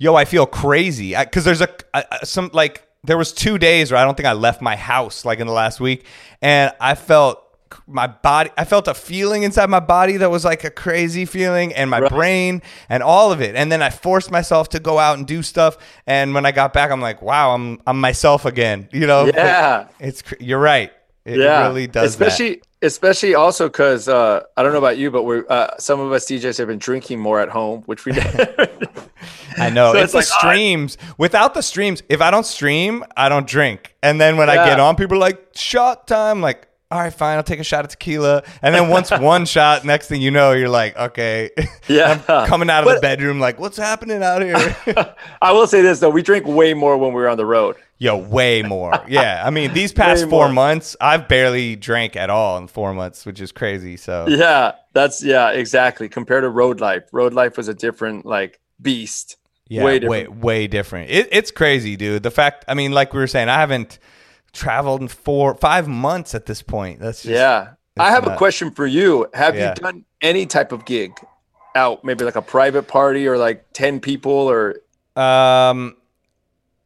Yo, I feel crazy because there's a, a some like there was two days where I don't think I left my house like in the last week, and I felt my body. I felt a feeling inside my body that was like a crazy feeling, and my Right. brain and all of it. And then I forced myself to go out and do stuff. And when I got back, I'm like, wow, I'm I'm myself again. You know? yeah. It's you're right. It yeah, really does. that. Especially, also because uh, I don't know about you, but we're uh, some of us DJs have been drinking more at home, which we. I know. So it's, it's the like, oh, I- streams. Without the streams, if I don't stream, I don't drink. And then when I get on, people are like, shot time. Like, all right, fine, I'll take a shot of tequila. And then once one shot, next thing you know, you're like, okay. Yeah. I'm coming out of the bedroom, like, what's happening out here? I will say this though, we drink way more when we're on the road. Yo, way more. Yeah. I mean, these past Way four more. months, I've barely drank at all in four months, which is crazy. So, Yeah, that's yeah, exactly. Compared to road life, road life was a different like beast. Yeah, way way different. way, different. It, it's crazy, dude. The fact, I mean, like we were saying, I haven't traveled in four, five months at this point. That's just, Yeah. I have a question for you. Have Yeah. you done any type of gig out, maybe like a private party or like 10 people or Um,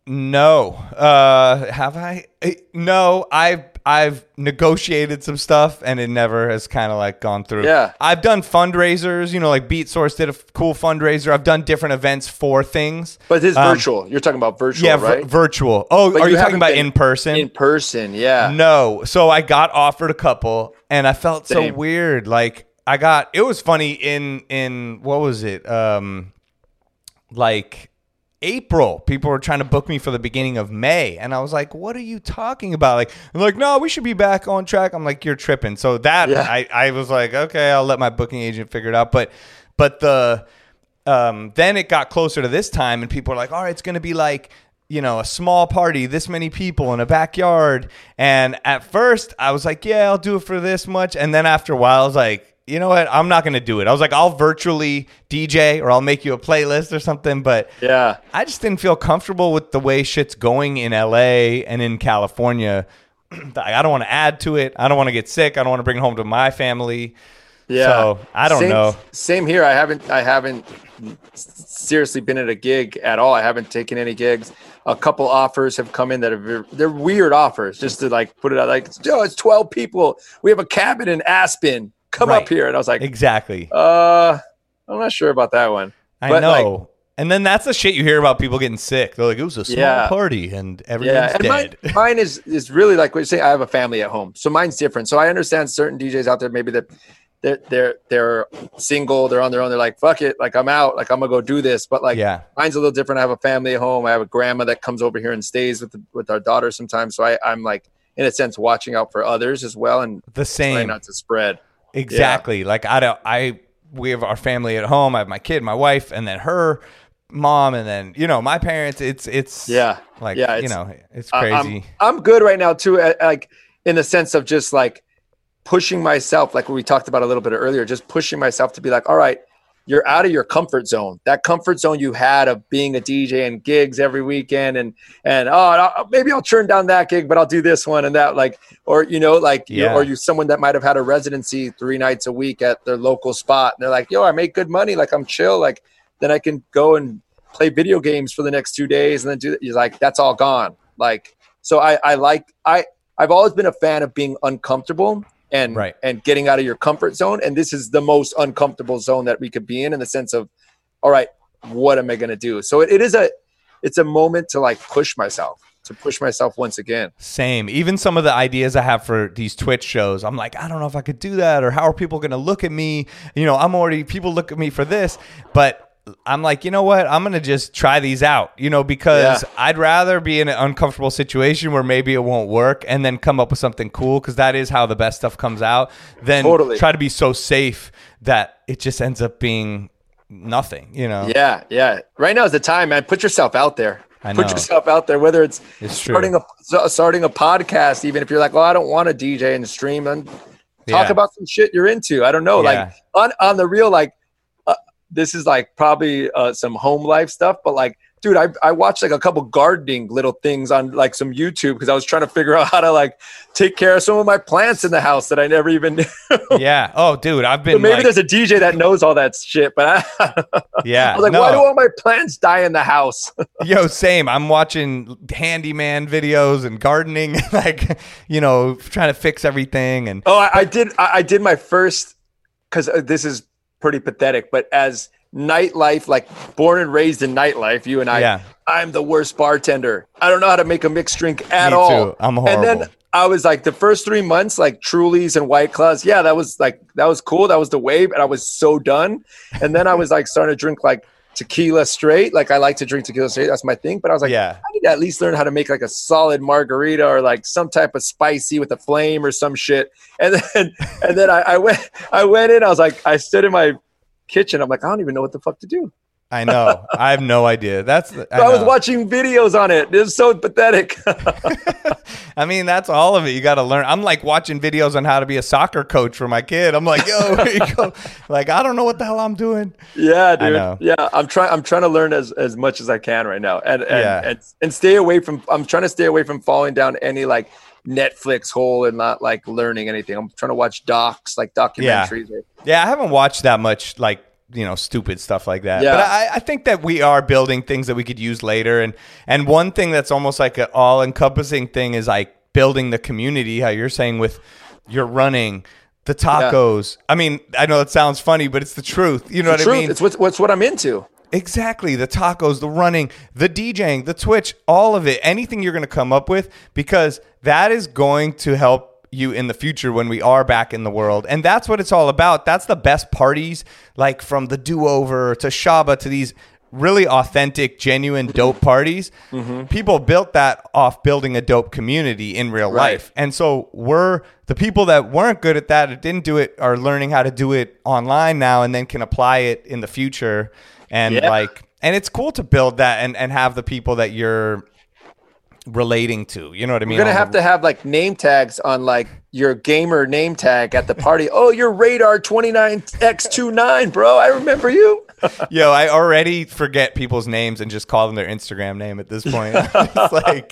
no. Uh, have I? Eh, No, I I've negotiated some stuff and it never has kind of like gone through. Yeah. I've done fundraisers, you know, like Beatsource did a f- cool fundraiser. I've done different events for things. But it's Um, virtual. You're talking about virtual, Yeah, right? virtual. Oh, But are you, talking about in person? In person, yeah. No. So I got offered a couple and I felt so weird. Like I got it was funny in in what was it? Um like April. People were trying to book me for the beginning of May. And I was like, what are you talking about? Like, they're like, no, we should be back on track. I'm like, you're tripping. So that Yeah. I, I was like, okay, I'll let my booking agent figure it out. But but the um then it got closer to this time and people were like, all right, it's gonna be like you know, a small party, this many people in a backyard. And at first, I was like, yeah, I'll do it for this much. And then after a while, I was like, you know what? I'm not going to do it. I was like, I'll virtually DJ or I'll make you a playlist or something. But Yeah. I just didn't feel comfortable with the way shit's going in LA and in California. I don't want to add to it. I don't want to get sick. I don't want to bring it home to my family. Yeah. So, I don't Same- know. Same here. I haven't I haven't seriously been at a gig at all. I haven't taken any gigs. A couple offers have come in that are they're weird offers just to like put it out like, "Yo, it's 12 people. We have a cabin in Aspen. Come Right. up here." And I was like, Exactly. "Uh, I'm not sure about that one." I But, know. like- and then that's the shit you hear about people getting sick. They're like, it was a small Yeah. party and everyone's Yeah, and mine, dead. mine is is really like what you say. I have a family at home, so mine's different. So I understand certain DJs out there maybe that they're they're they're single, they're on their own. They're like, fuck it, like I'm out, like I'm gonna go do this. But like, yeah. mine's a little different. I have a family at home. I have a grandma that comes over here and stays with the, with our daughter sometimes. So I, I'm like, in a sense, watching out for others as well and The trying same. not to spread. Exactly. Like I don't I we have our family at home. I have my kid, my wife, and then her mom, and then you know my parents. It's it's Yeah, like yeah, you know it's crazy. I'm, I'm good right now too. Like in the sense of just like pushing myself, like we talked about a little bit earlier, just pushing myself to be like, all right, you're out of your comfort zone. That comfort zone you had of being a DJ and gigs every weekend, and and oh, I'll- maybe I'll turn down that gig, but I'll do this one and that, like, or you know, like, you- Yeah. or you someone that might have had a residency three nights a week at their local spot, and they're like, yo, I make good money, like I'm chill, like then I can go and play video games for the next two days, and then do. You're like, that's all gone, like. So I, I like I I've always been a fan of being uncomfortable and Right. and getting out of your comfort zone. And this is the most uncomfortable zone that we could be in, in the sense of, all right, what am I going to do? So it, it is a it's a moment to like push myself, to push myself once again. Same. Even some of the ideas I have for these Twitch shows, I'm like, I don't know if I could do that, or how are people going to look at me? You know, I'm already people look at me for this, but I'm like, you know what? I'm gonna just try these out, you know, because Yeah. I'd rather be in an uncomfortable situation where maybe it won't work, and then come up with something cool, because that is how the best stuff comes out. Then Totally. try to be so safe that it just ends up being nothing, you know. Yeah, yeah. Right now is the time, man. Put yourself out there. Put yourself out there. Whether it's, It's starting a starting a podcast, even if you're like, well, I don't want to DJ and stream, and talk Yeah. about some shit you're into. I don't know, Yeah. like on on the real, like this is like probably uh, some home life stuff, but like. Dude, I, I watched like a couple gardening little things on like some YouTube because I was trying to figure out how to like take care of some of my plants in the house that I never even knew. yeah. Oh, dude, I've So been maybe like, there's a DJ that knows all that shit, but I, yeah. I was like, no. why do all my plants die in the house? Yo, same. I'm watching handyman videos and gardening, like you know, trying to fix everything. And Oh, I, I did. I, I did my first because uh, this is pretty pathetic. But as nightlife, like born and raised in nightlife, you and I, Yeah. I'm the worst bartender. I don't know how to make a mixed drink at Me all. too. I'm horrible. And then I was like, the first three months, like Trulies and White Claws. Yeah, that was like that was cool. That was the wave, and I was so done. And then I was like starting to drink like tequila straight. Like I like to drink tequila straight. That's my thing. But I was like, yeah, I need to at least learn how to make like a solid margarita or like some type of spicy with a flame or some shit. And then and then I, I went I went in. I was like, I stood in my kitchen. I'm like, I don't even know what the fuck to do. I know. I have no idea. That's I, I, was know. watching videos on it. It's so pathetic. I mean, that's all of it. You got to learn. I'm like watching videos on how to be a soccer coach for my kid. I'm like, yo, here you go. Like, I don't know what the hell I'm doing. yeah, dude. Yeah, I'm trying. I'm trying to learn as, as much as I can right now, and and, Yeah. and and stay away from. I'm trying to stay away from falling down any like Netflix hole and not like learning anything. I'm trying to watch docs, like documentaries. Or, Yeah, I haven't watched that much like you know stupid stuff like that. Yeah. But I, I think that we are building things that we could use later. And and one thing that's almost like an all encompassing thing is like building the community, how you're saying with your running, the tacos. I mean, I know it sounds funny, but it's the truth. You know what Truth. I mean? It's what, what's what I'm into. Exactly. The tacos, the running, the DJing, the Twitch, all of it, anything you're going to come up with, because that is going to help you in the future when we are back in the world. And that's what it's all about. That's the best parties, like from the do over to Shaba to these really authentic, genuine, dope parties. Mm-hmm. People built that off building a dope community in real Right. life. And so we're the people that weren't good at that or didn't do it are learning how to do it online now and then can apply it in the future. And Yeah. like and it's cool to build that and, and have the people that you're relating to. You know what I mean? You're gonna have the- to have like name tags on like your gamer name tag at the party. oh, you're Radar 29X29, bro. I remember you. Yo, I already forget people's names and just call them their Instagram name at this point. it's like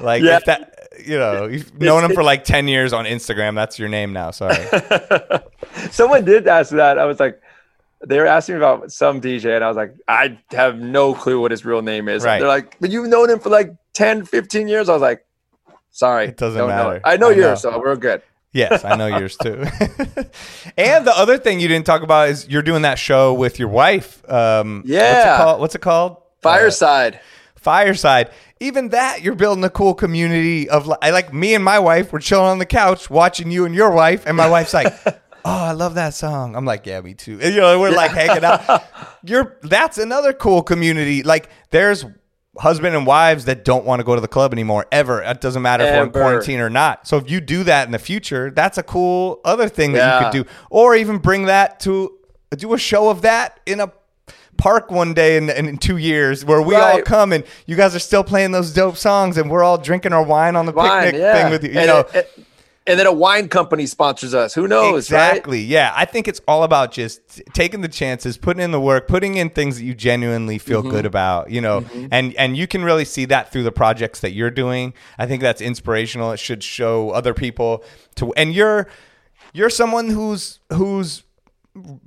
like Yeah. if that you know, you've known them for like 10 years on Instagram, that's your name now. Sorry. Someone did ask that. I was like, they were asking me about some DJ, and I was like, I have no clue what his real name is. Right. They're like, but you've known him for like 10, 15 years. I was like, sorry. It doesn't don't know. matter. I know I yours, know. so we're good. Yes, I know yours too. and the other thing you didn't talk about is you're doing that show with your wife. Um, What's it Yeah. called? What's it called? Fireside. Fireside. Even that, you're building a cool community of I like me and my wife. We're chilling on the couch watching you and your wife, and my wife's like, "Oh, Oh, I love that song." I'm like, "Yeah, me too." And, you know, we're like hanging out. You're that's another cool community. Like, there's husband and wives that don't want to go to the club anymore ever. It doesn't matter if we're in quarantine or not. So if you do that in the future, that's a cool other thing that you could do, or even bring that to do a show of that in a park one day in, in, two years where we all come and you guys are still playing those dope songs and we're all drinking our wine on the Wine, picnic yeah. thing with you. You and, know, and, and then a wine company sponsors us. Who knows, right? exactly. Yeah, I think it's all about just taking the chances, putting in the work, putting in things that you genuinely feel Mm-hmm. good about. You know, and and you can really see that through the projects that you're doing. I think that's inspirational. It should show other people to. And you're you're someone who's who's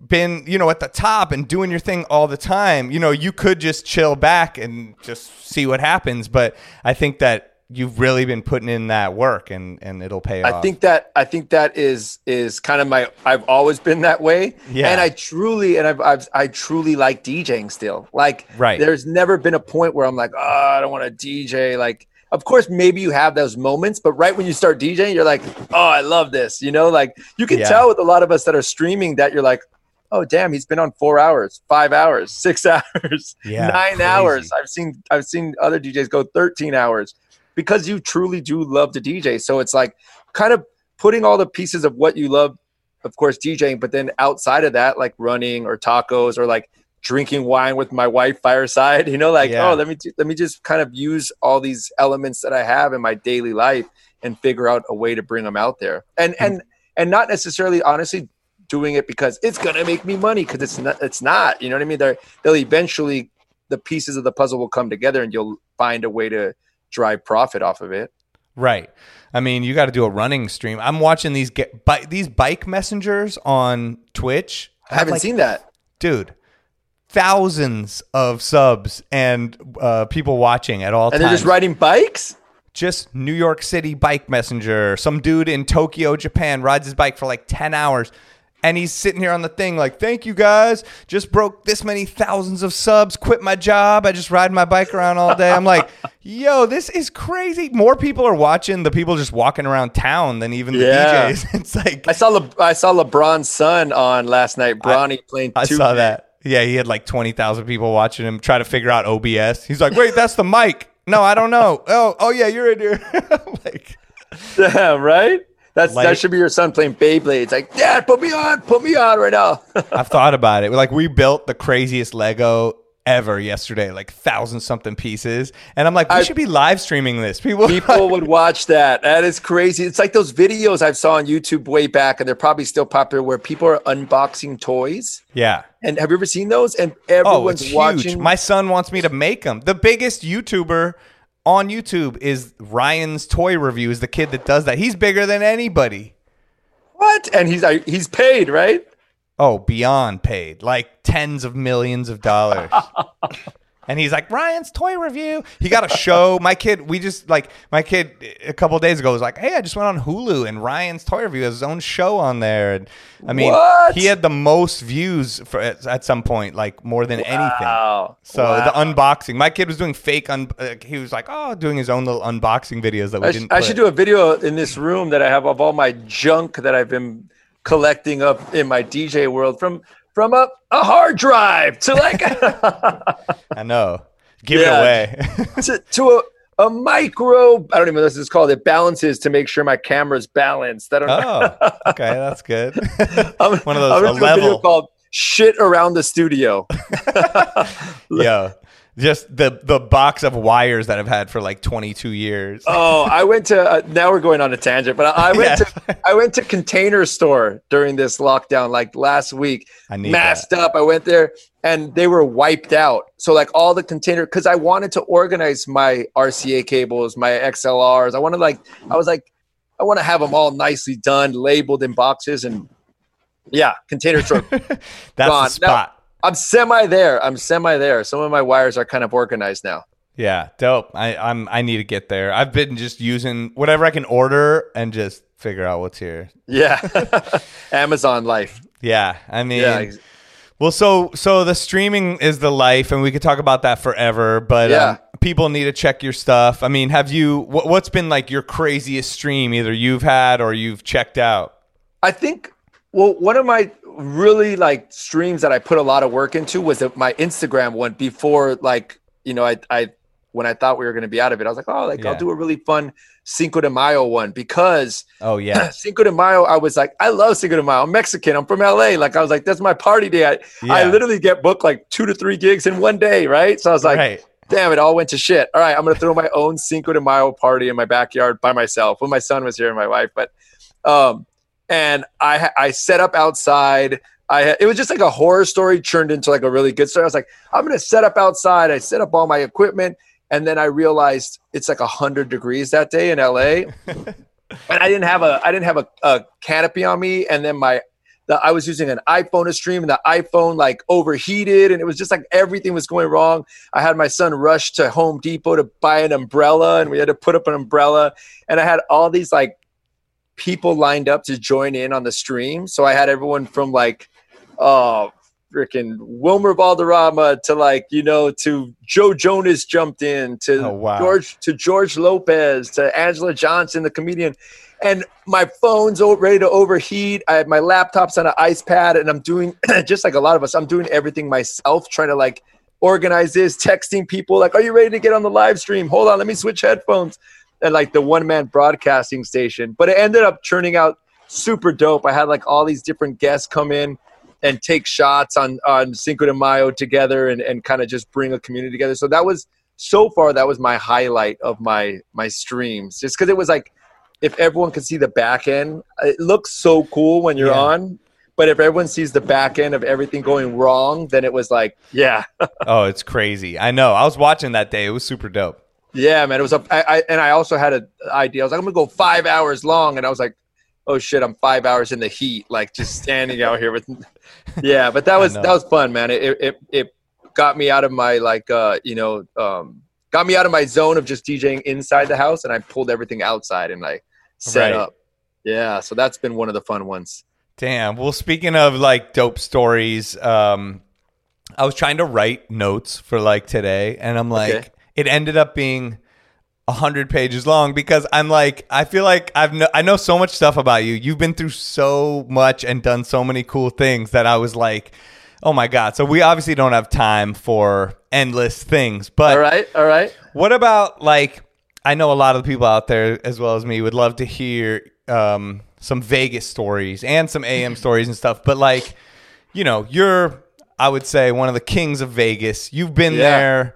been you know at the top and doing your thing all the time you know you could just chill back and just see what happens but i think that you've really been putting in that work and and it'll pay off I think that I think that is is kind of my I've always been that way. Yeah. And I truly and I've, I've I truly like DJing still. Like Right. there's never been a point where I'm like, oh, I don't want to DJ. Like of course maybe you have those moments, but right when you start DJing, you're like, oh, I love this. You know, like you can Yeah. tell with a lot of us that are streaming that you're like, oh damn, he's been on four hours, five hours, six hours, Yeah, nine crazy. hours. I've seen I've seen other DJs go 13 hours because you truly do love to DJ. So it's like kind of putting all the pieces of what you love, of course, DJing, but then outside of that, like running or tacos or like drinking wine with my wife fireside, you know, like, oh, Yeah. oh, let me, ju- let me just kind of use all these elements that I have in my daily life and figure out a way to bring them out there. And, hmm. and, and not necessarily honestly doing it because it's going to make me money. Cause it's not, it's not, you know what I mean? They're, they'll eventually, the pieces of the puzzle will come together and you'll find a way to drive profit off of it. right i mean you got to do a running stream i'm watching these get bi- these bike messengers on twitch I haven't like, seen that. dude thousands of subs and uh, people watching at all And times they're just riding bikes? just New York City bike messenger. Some dude in Tokyo, Japan rides his bike for like 10 hours. And he's sitting here on the thing like, thank you guys. Just broke this many thousands of subs. Quit my job. I just ride my bike around all day. I'm like, yo, this is crazy. More people are watching the people just walking around town than even the Yeah. DJs. It's like, I saw Le- I saw LeBron's son on last night. Bronny playing. I 2K. saw that. Yeah, he had like 20,000 people watching him try to figure out OBS. He's like, wait, that's the mic. No, I don't know. Oh, oh yeah, you're in here. Like, Damn right. That's Like- that should be your son playing Beyblade. It's like, Dad, put me on, put me on right now. I've thought about it. Like we built the craziest Lego ever yesterday, like thousand something pieces, and I'm like, we I- should be live streaming this. People, People would watch that. That is crazy. It's like those videos I've saw on YouTube way back, and they're probably still popular, where people are unboxing toys. yeah. And have you ever seen those? And Oh, everyone's huge. watching. My son wants me to make them. The biggest YouTuber on YouTube is Ryan's Toy Review. Is The kid that does that. He's bigger than anybody. what? And he's like, he's paid, right? Oh, beyond paid, like tens of millions of dollars. And he's like, Ryan's toy review. He got a show. my kid, we just like, my kid a couple days ago was like, hey, I just went on Hulu and Ryan's toy review has his own show on there. And I mean, What? he had the most views for at, at some point, like more than anything. Wow. So Wow. the unboxing, my kid was doing fake. Un- uh, he was like, oh, doing his own little unboxing videos that we I, didn't. I put. should do a video in this room that I have of all my junk that I've been collecting up in my DJ world from from a, a hard drive to like I know. Give Yeah. it away. to, to a, a micro. I don't even know what this is called. It balances to make sure my camera's balanced. I don't know. oh, okay, that's good. One of those I'm a gonna a video level. called "Shit Around the Studio." Yo, just the the box of wires that I've had for like 22 years. Oh, I went to. Uh, now we're going on a tangent, but I, I went Yeah. to. I went to Container Store during this lockdown, like last week. I need masked up. I went there, and they were wiped out. So like all the container, because I wanted to organize my RCA cables, my XLRs. I wanted like I was like, I want to have them all nicely done, labeled in boxes, and yeah, Container Store. That's gone. the Now- spot. I'm semi there. I'm semi there. Some of my wires are kind of organized now. Yeah, dope. I I'm I need to get there. I've been just using whatever I can order and just figure out what's here. Yeah, Amazon life. Yeah, I mean, Yeah, well, so so the streaming is the life, and we could talk about that forever. But Yeah. um, people need to check your stuff. I mean, have you? What, what's been like your craziest stream either you've had or you've checked out? I think well, one of my really like streams that I put a lot of work into was my Instagram one before like, you know, I I when I thought we were going to be out of it, I was like, oh, like Yeah. I'll do a really fun Cinco de Mayo one because Oh yeah, Cinco de Mayo, I was like, I love Cinco de Mayo. I'm Mexican. I'm from LA. Like I was like, that's my party day. I, I literally get booked like two to three gigs in one day, right? So I was like, right. damn, it all went to shit. All right, I'm gonna throw my own Cinco de Mayo party in my backyard by myself. When my son was here and my wife, but um, and I I set up outside. I it was just like a horror story turned into like a really good story. I was like, I'm gonna set up outside. I set up all my equipment, and then I realized it's like hundred degrees that day in LA, and I didn't have a I didn't have a, a canopy on me, and then my the, I was using an iPhone to stream, and the iPhone like overheated, and it was just like everything was going wrong. I had my son rush to Home Depot to buy an umbrella, and we had to put up an umbrella, and I had all these like people lined up to join in on the stream. So I had everyone from like, oh, freaking Wilmer Valderrama to like you know to Joe Jonas jumped in to Oh, wow. George to George Lopez to Anjelah Johnson, the comedian. And my phone's ready to overheat. I have my laptop's on an ice pad, and I'm doing just like a lot of us. I'm doing everything myself, trying to like organize this, texting people like, "Are you ready to get on the live stream? Hold on, let me switch headphones." And like the one man broadcasting station, but it ended up turning out super dope. I had like all these different guests come in and take shots on on Cinco de Mayo together, and and kind of just bring a community together. So that was so far that was my highlight of my my streams, just because it was like if everyone could see the back end, it looks so cool when you're Yeah. on. But if everyone sees the back end of everything going wrong, then it was like, yeah, Oh, it's crazy. I know. I was watching that day. It was super dope. Yeah, man. It was a, I, I, and I also had an idea. I was like, I'm gonna go five hours long, and I was like, oh shit, I'm five hours in the heat, like just standing out here with, yeah. But that was that was fun, man. It, it it got me out of my like, uh, you know, um, got me out of my zone of just DJing inside the house, and I pulled everything outside and like set Right. up. Yeah, so that's been one of the fun ones. Damn. Well, speaking of like dope stories, um, I was trying to write notes for like today, and I'm like, Okay. It ended up being a hundred pages long because I'm like, I feel like I've I know so much stuff about you. You've been through so much and done so many cool things that I was like, oh my god. So we obviously don't have time for endless things, but All right, all right. what about like I know a lot of the people out there as well as me would love to hear um, some Vegas stories and some AM stories and stuff, but like you know, you're I would say one of the kings of Vegas. You've been Yeah. there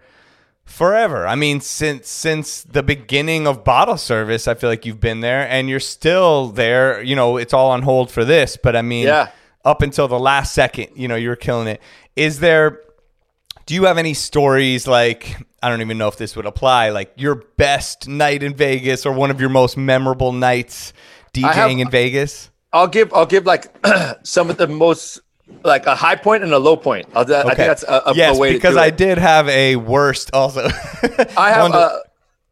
forever. I mean, since since the beginning of bottle service, I feel like you've been there and you're still there. You know, it's all on hold for this, but I mean, Yeah. up until the last second, you know, you're killing it. Is there do you have any stories like I don't even know if this would apply, like your best night in Vegas or one of your most memorable nights DJing have- in Vegas? I'll give I'll give like some of the most like a high point and a low point. I'll, I think that's a, a, yes, a way because I it. did have a worst also. I have One uh,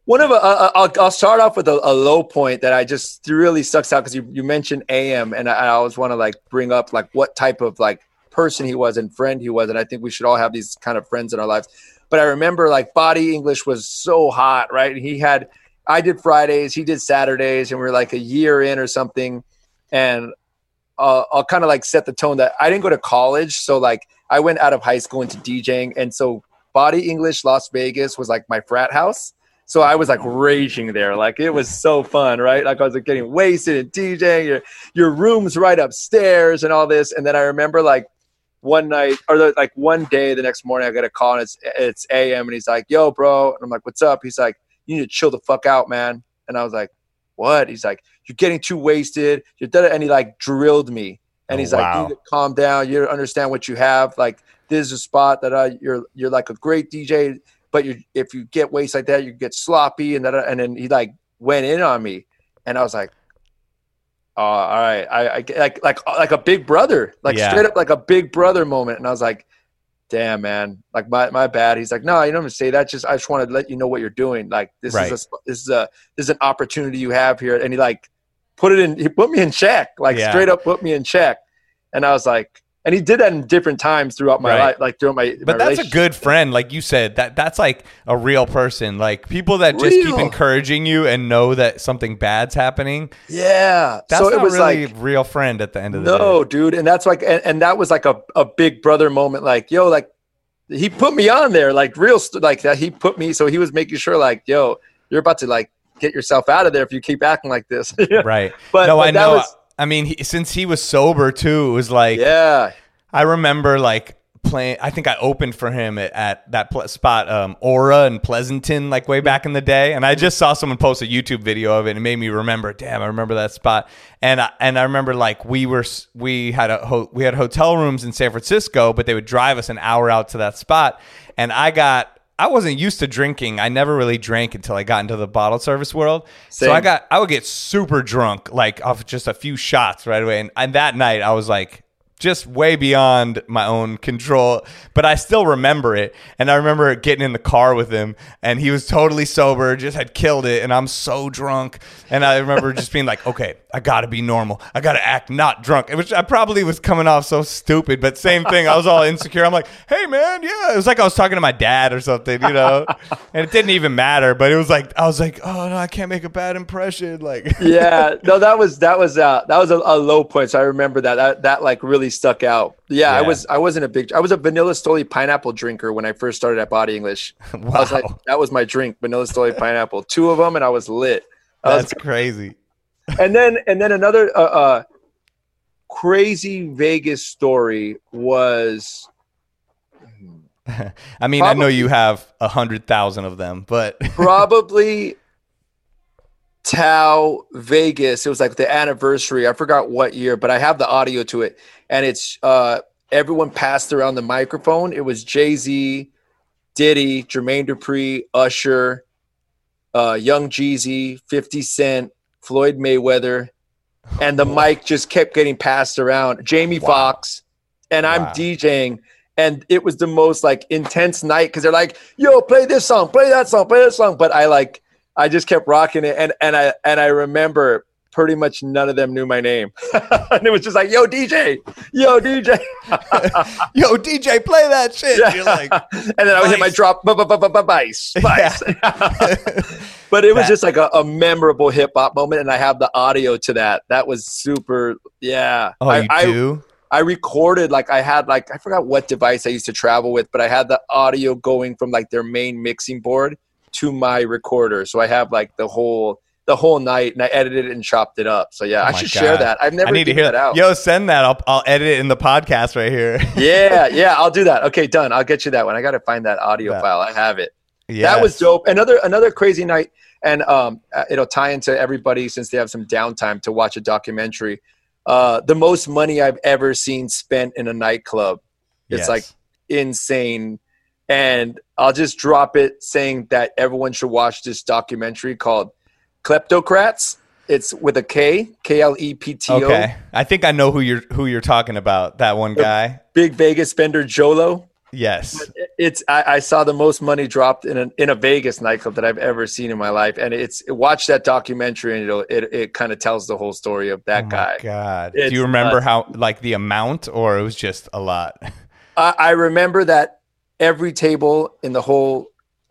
one of a, uh, I'll, I'll start off with a, a low point that I just really sucks out because you, you mentioned AM and I, I always want to like bring up like what type of like person he was and friend he was and I think we should all have these kind of friends in our lives. But I remember like body English was so hot, right? He had I did Fridays, he did Saturdays, and we are like a year in or something. And uh, I'll kind of like set the tone that I didn't go to college, so like I went out of high school into DJing, and so Body English Las Vegas was like my frat house. So I was like raging there, like it was so fun, right? Like I was like getting wasted and DJing. Your your room's right upstairs and all this, and then I remember like one night or the, like one day the next morning I get a call and it's it's AM and he's like, "Yo, bro," and I'm like, "What's up?" He's like, "You need to chill the fuck out, man." And I was like, "What?" He's like, "You're getting too wasted." You're done, and he like drilled me, and Oh, he's like, wow. "You calm down. You don't understand what you have. Like, this is a spot that I, you're you're like a great DJ, but you if you get wasted like that, you get sloppy." And that, and then he like went in on me, and I was like. Oh, all right. I, I like like like a big brother, like Yeah. straight up like a big brother moment. And I was like, damn man. Like my, my bad. He's like no you don't to say that. Just i just want to let you know what you're doing. Like this Right. is a this is a this is an opportunity you have here. And he like put it in he put me in check. Like Yeah. straight up put me in check. And i was like and he did that in different times throughout my Right. life like throughout my But my that's a good friend, like you said. That that's like a real person. Like people that just keep encouraging you and know that something bad's happening. yeah That's so it was really like real friend at the end of the no day. No, dude and that's like and, and that was like a, a big brother moment like yo like he put me on there like real st- like that he put me so he was making sure like yo you're about to like get yourself out of there if you keep acting like this Right. But- no, but I know. was- I mean, he, since he was sober too, it was like yeah I remember like playing. I think I opened for him at, at that pl- spot, um, Aura and Pleasanton, like way back in the day. And I just saw someone post a YouTube video of it, and it made me remember. Damn, I remember that spot. And I, and I remember like we were we had a ho- we had hotel rooms in San Francisco, but they would drive us an hour out to that spot. And I got. I wasn't used to drinking. I never really drank until I got into the bottle service world. So I got I would get super drunk, like off just a few shots right away. And, and that night I was like, just way beyond my own control, but I still remember it. And I remember getting in the car with him, and he was totally sober, just had killed it, and I'm so drunk. And I remember just being like, okay, I gotta be normal. I gotta act not drunk, which I probably was coming off so stupid, but same thing. I was all insecure. I'm like, hey, man, yeah. It was like I was talking to my dad or something, you know? and it didn't even matter, but it was like, I was like, oh, no, I can't make a bad impression. Like, yeah no that was that was uh that was a, a low point so i remember that that that like really stuck out yeah, i was i wasn't a big i was a vanilla stoli pineapple drinker when i first started at body english i was like Wow. that was my drink vanilla stoli pineapple two of them and i was lit I was that's crazy. and then and then another uh, uh crazy vegas story was I mean, I know you have a hundred thousand of them, but probably Tao Vegas. It was like the anniversary. I forgot what year, but I have the audio to it, and it's uh everyone passed around the microphone. It was Jay Z, Diddy, Jermaine Dupri, Usher, uh, Young Jeezy, Fifty Cent, Floyd Mayweather, and the mic just kept getting passed around. Jamie Wow. Foxx, and I'm Wow. DJing. And it was the most like intense night because they're like, "Yo, play this song, play that song, play that song." But I like, I just kept rocking it, and and I and I remember pretty much none of them knew my name, and it was just like, "Yo, DJ, yo, DJ," yo, DJ, play that shit. You're like, and then I would hit my drop, vice, vice. but it was just like a, a memorable hip hop moment, and I have the audio to that. That was super. Yeah. oh, I, you I, do? I recorded like I had like I forgot what device I used to travel with, but I had the audio going from like their main mixing board to my recorder. So I have like the whole the whole night, and I edited it and chopped it up. So yeah, Oh I should share that. I've never I need to hear that out. Yo, send that. I'll I'll edit it in the podcast right here. yeah, yeah, I'll do that. Okay, done. I'll get you that one. I got to find that audio Yeah. file. I have it. Yes. That was dope. Another another crazy night, and um, uh, it'll tie into everybody since they have some downtime to watch a documentary. Uh, the most money I've ever seen spent in a nightclub. It's Yes. like insane. And I'll just drop it saying that everyone should watch this documentary called Kleptocrats. It's with a K, K L E P T O. Okay, I think I know who you're who you're talking about. That one guy. Big Vegas spender Jho Low. Yes. It's I, I, saw the most money dropped in a in a Vegas nightclub that I've ever seen in my life, and it's watch that documentary and it it it kind of tells the whole story of that oh guy. God, it's do you remember nuts. how like the amount, or it was just a lot? I, I remember that every table in the whole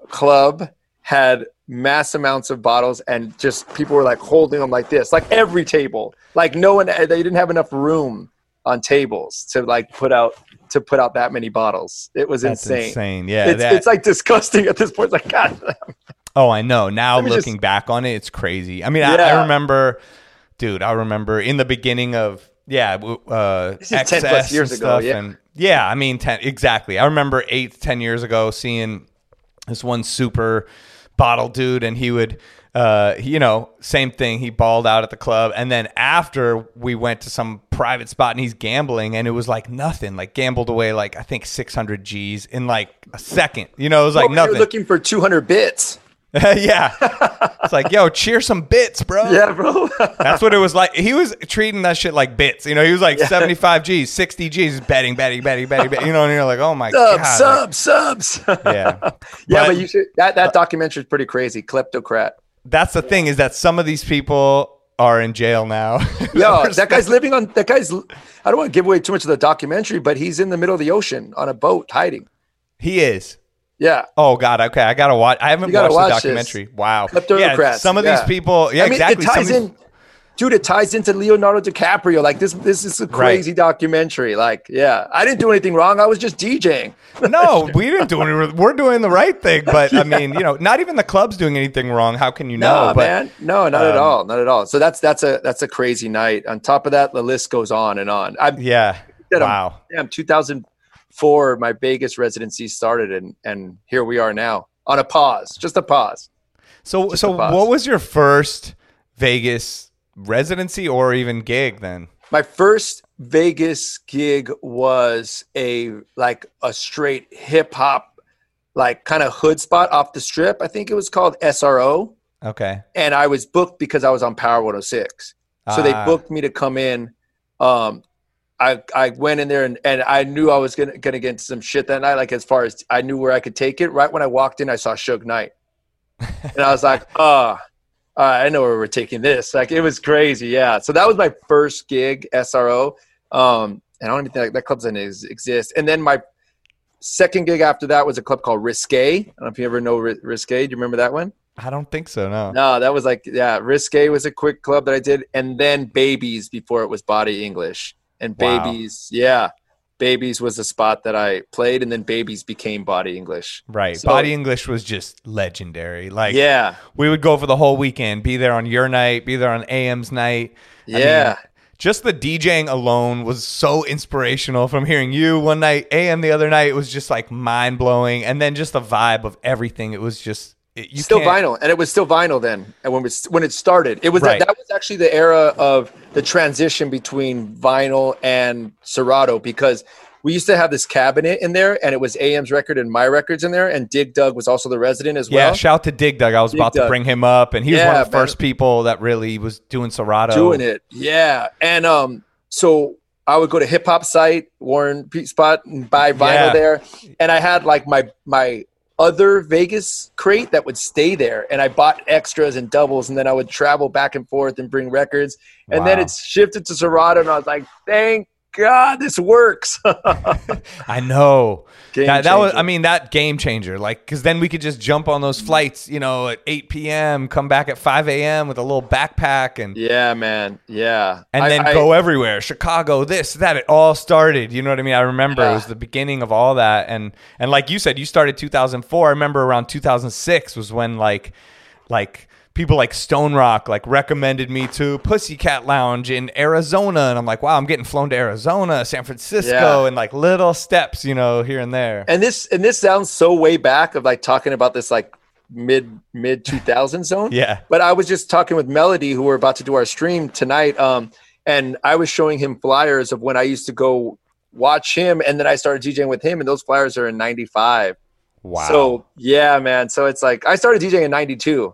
club had mass amounts of bottles, and just people were like holding them like this, like every table, like no one they didn't have enough room on tables to like put out to put out that many bottles. It was That's insane. Insane, yeah. It's, that, it's like disgusting at this point. It's like God. Oh, I know. Now looking just, back on it, it's crazy. I mean, yeah. I, I, remember, dude. I remember in the beginning of yeah, uh, ten plus years ago. Yeah. And, yeah, I mean, ten exactly. I remember eight, ten years ago seeing this one super bottle dude, and he would uh, you know, same thing. He balled out at the club, and then after we went to some private spot, and he's gambling, and it was like nothing. Like gambled away like I think six hundred G's in like a second. You know, it was like oh, nothing. looking for two hundred bits. yeah, it's like yo, cheer some bits, bro. Yeah, bro. That's what it was like. He was treating that shit like bits. You know, he was like yeah. seventy five G's, sixty G's, betting, betting, betting, betting, betting. You know, and you're like, oh my god, subs, subs. Yeah, yeah, but, but you should. That that documentary is pretty crazy. Kleptocrat that's the thing is that some of these people are in jail now. yeah, that guy's living on that guy's. I don't want to give away too much of the documentary, but he's in the middle of the ocean on a boat hiding. He is. Yeah. Oh God. Okay, I gotta watch. I haven't watched watch the documentary. This. Wow. Yeah. Some of yeah. these people. Yeah, I mean, exactly. It ties in dude, it ties into Leonardo DiCaprio. Like this, this is a crazy right. documentary. Like, yeah, I didn't do anything wrong. I was just DJing. no, we didn't do anything. We're doing the right thing. But yeah. I mean, you know, not even the club's doing anything wrong. How can you know? No, but, man, no, not um, at all, not at all. So that's that's a that's a crazy night. On top of that, the list goes on and on. I yeah, wow. Damn, 2004, my Vegas residency started, and and here we are now on a pause, just a pause. So just so, pause. what was your first Vegas? residency or even gig then? My first Vegas gig was a like a straight hip hop, like kind of hood spot off the strip. I think it was called SRO. Okay. And I was booked because I was on Power 106. So they ah. booked me to come in. Um, I I went in there and, and I knew I was gonna gonna get into some shit that night. Like as far as I knew where I could take it. Right when I walked in, I saw Suge Knight, and I was like, "Ah, uh, I know where we're taking this. Like it was crazy. Yeah. So that was my first gig, SRO. Um, and I don't even think that club doesn't exist. And then my second gig after that was a club called Risque. I don't know if you ever know Risque. Do you remember that one? I don't think so. No. No, that was like yeah. Risque was a quick club that I did, and then Babies before it was Body English. And Babies, yeah. Babies was a spot that I played, and then Babies became Body English. Right, so, Body English was just legendary. Like, yeah, we would go for the whole weekend, be there on your night, be there on AM's night. Yeah. I mean, just the DJing alone was so inspirational. From hearing you one night, AM the other night, it was just like mind blowing, and then just the vibe of everything. It was just you still vinyl, and it was still vinyl then. And when it, when it started, it was right. that, that, was actually the era of the transition between vinyl and Serato because we used to have this cabinet in there, and it was AM's record and my records in there, and Dig Dug was also the resident as well. Yeah, shout to Dig Dug. I was Dig about Dug. to bring him up, and he was yeah, one of the man. first people that really was doing Serato, doing it. Yeah, and um, so I would go to hip hop site, Warren Pete Spot, and buy vinyl yeah. there, and I had like my my other Vegas crate that would stay there. And I bought extras and doubles, and then I would travel back and forth and bring records. And wow. then it's shifted to Serato, and I was like, thank God, this works. I know. That, that, was, I mean, that game changer. Like, because then we could just jump on those flights, you know, at 8 p.m., come back at 5 a.m. with a little backpack, and yeah, man, yeah, and I, then I, go everywhere. Chicago, this, that. It all started. You know what I mean? I remember yeah. it was the beginning of all that, and and like you said, you started 2004. I remember around 2006 was when like, like people like Stone Rock like recommended me to Pussycat Lounge in Arizona, and I'm like, wow, I'm getting flown to Arizona, San Francisco, yeah. and like little steps, you know, here and there. And this and this sounds so way back of like talking about this like mid mid 2000 zone. yeah. But I was just talking with Melo-D, who we're about to do our stream tonight, um, and I was showing him flyers of when I used to go watch him, and then I started DJing with him, and those flyers are in '95. Wow. So yeah, man. So it's like I started DJing in '92.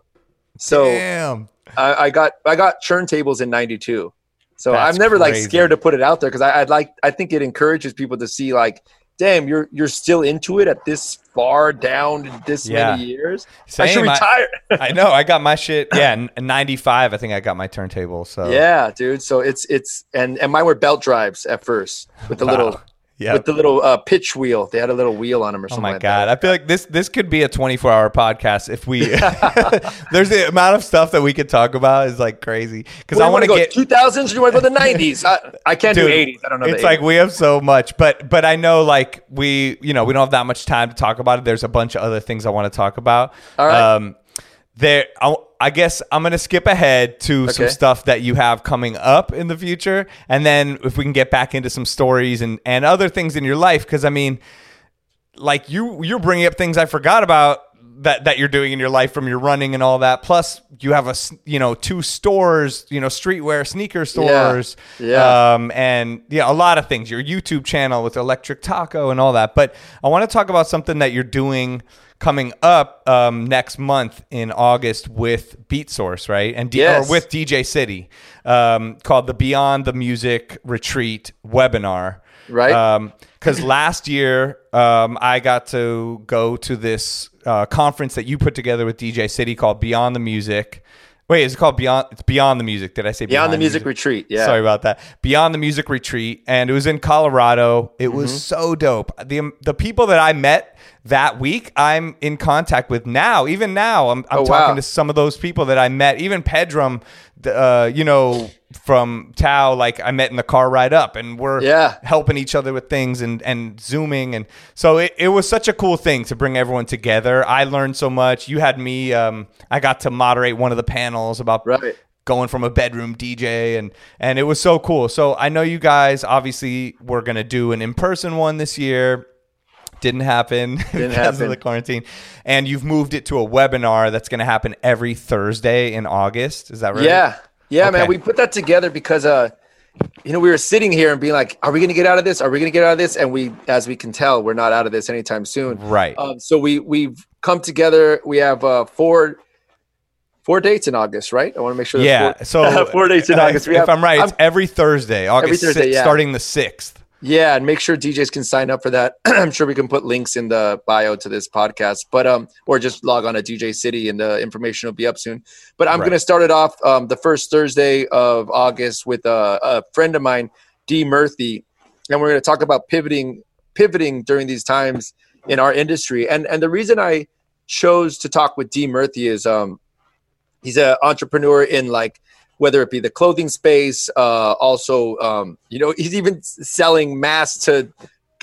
So Damn. I, I got I got turntables in '92. So That's I'm never like scared to put it out there because I'd like I think it encourages people to see like, damn, you're you're still into it at this far down in this Yeah. many years. I should Same, I- retire. I know. I got my shit. Yeah, in in '95. I think I got my turntable. So yeah, dude. So it's it's and and mine were belt drives at first with the Wow. little Yeah. with the little uh, pitch wheel. They had a little wheel on them or something. Oh my like god! That. I feel like this this could be a 24 hour podcast if we. there's the amount of stuff that we could talk about is like crazy because I want to get. go 2000s you want to go the 90s? I, I can't Dude, do 80s. I don't know. It's like we have so much, but but I know like we you know we don't have that much time to talk about it. There's a bunch of other things I want to talk about. All right. Um, there, I, I guess I'm gonna skip ahead to some stuff that you have coming up in the future, and then if we can get back into some stories and and other things in your life, because I mean, like you you're bringing up things I forgot about that that you're doing in your life from your running and all that. Plus, you have a you know two stores, you know streetwear sneaker stores, Yeah. um, and yeah, a lot of things. Your YouTube channel with Electric Taco and all that. But I want to talk about something that you're doing coming up um, next month in August with Beatsource, right? And D- Yes. or with DJ City, um, called the Beyond the Music Retreat webinar Right. because last year um, I got to go to this uh, conference that you put together with DJ City called Beyond the Music. Wait, is it called Beyond? It's Beyond the Music. Did I say Beyond the Behind Music Retreat. Yeah. Sorry about that. Beyond the Music Retreat, and it was in Colorado. It was Mm-hmm. so dope. The the people that I met that week, I'm in contact with now. Even now, I'm, I'm Oh, talking wow. to some of those people that I met. Even Pedram, uh, you know, from Tao, like I met in the car ride up, and we're Yeah. helping each other with things and and zooming, and so it, it was such a cool thing to bring everyone together. I learned so much. You had me. Um, I got to moderate one of the panels about Right. going from a bedroom DJ and and it was so cool. So I know you guys obviously were gonna do an in person one this year. Didn't happen because of happen. the quarantine. And you've moved it to a webinar that's gonna happen every Thursday in August. Is that right? Yeah. Yeah, Okay. man. We put that together because uh you know, we were sitting here and being like, are we going to get out of this? Are we going to get out of this? And we, as we can tell, we're not out of this anytime soon. Right. Um, so we, we've come together. We have uh, four, four dates in August, right? I want to make sure. yeah. Four, So four dates in August. If, We if have- I'm right, it's I'm- every Thursday, August Thursday, 6th, yeah. starting the sixth. Yeah, and make sure DJs can sign up for that. I'm sure we can put links in the bio to this podcast, but um, or just log on to DJ City and the information will be up soon. But I'm Right. going to start it off um, the first Thursday of August with a, a friend of mine, Dee Murphy, and we're going to talk about pivoting, pivoting during these times in our industry. And and the reason I chose to talk with Dee Murphy is um, he's an entrepreneur in like whether it be the clothing space, uh, also, um, you know, he's even selling masks to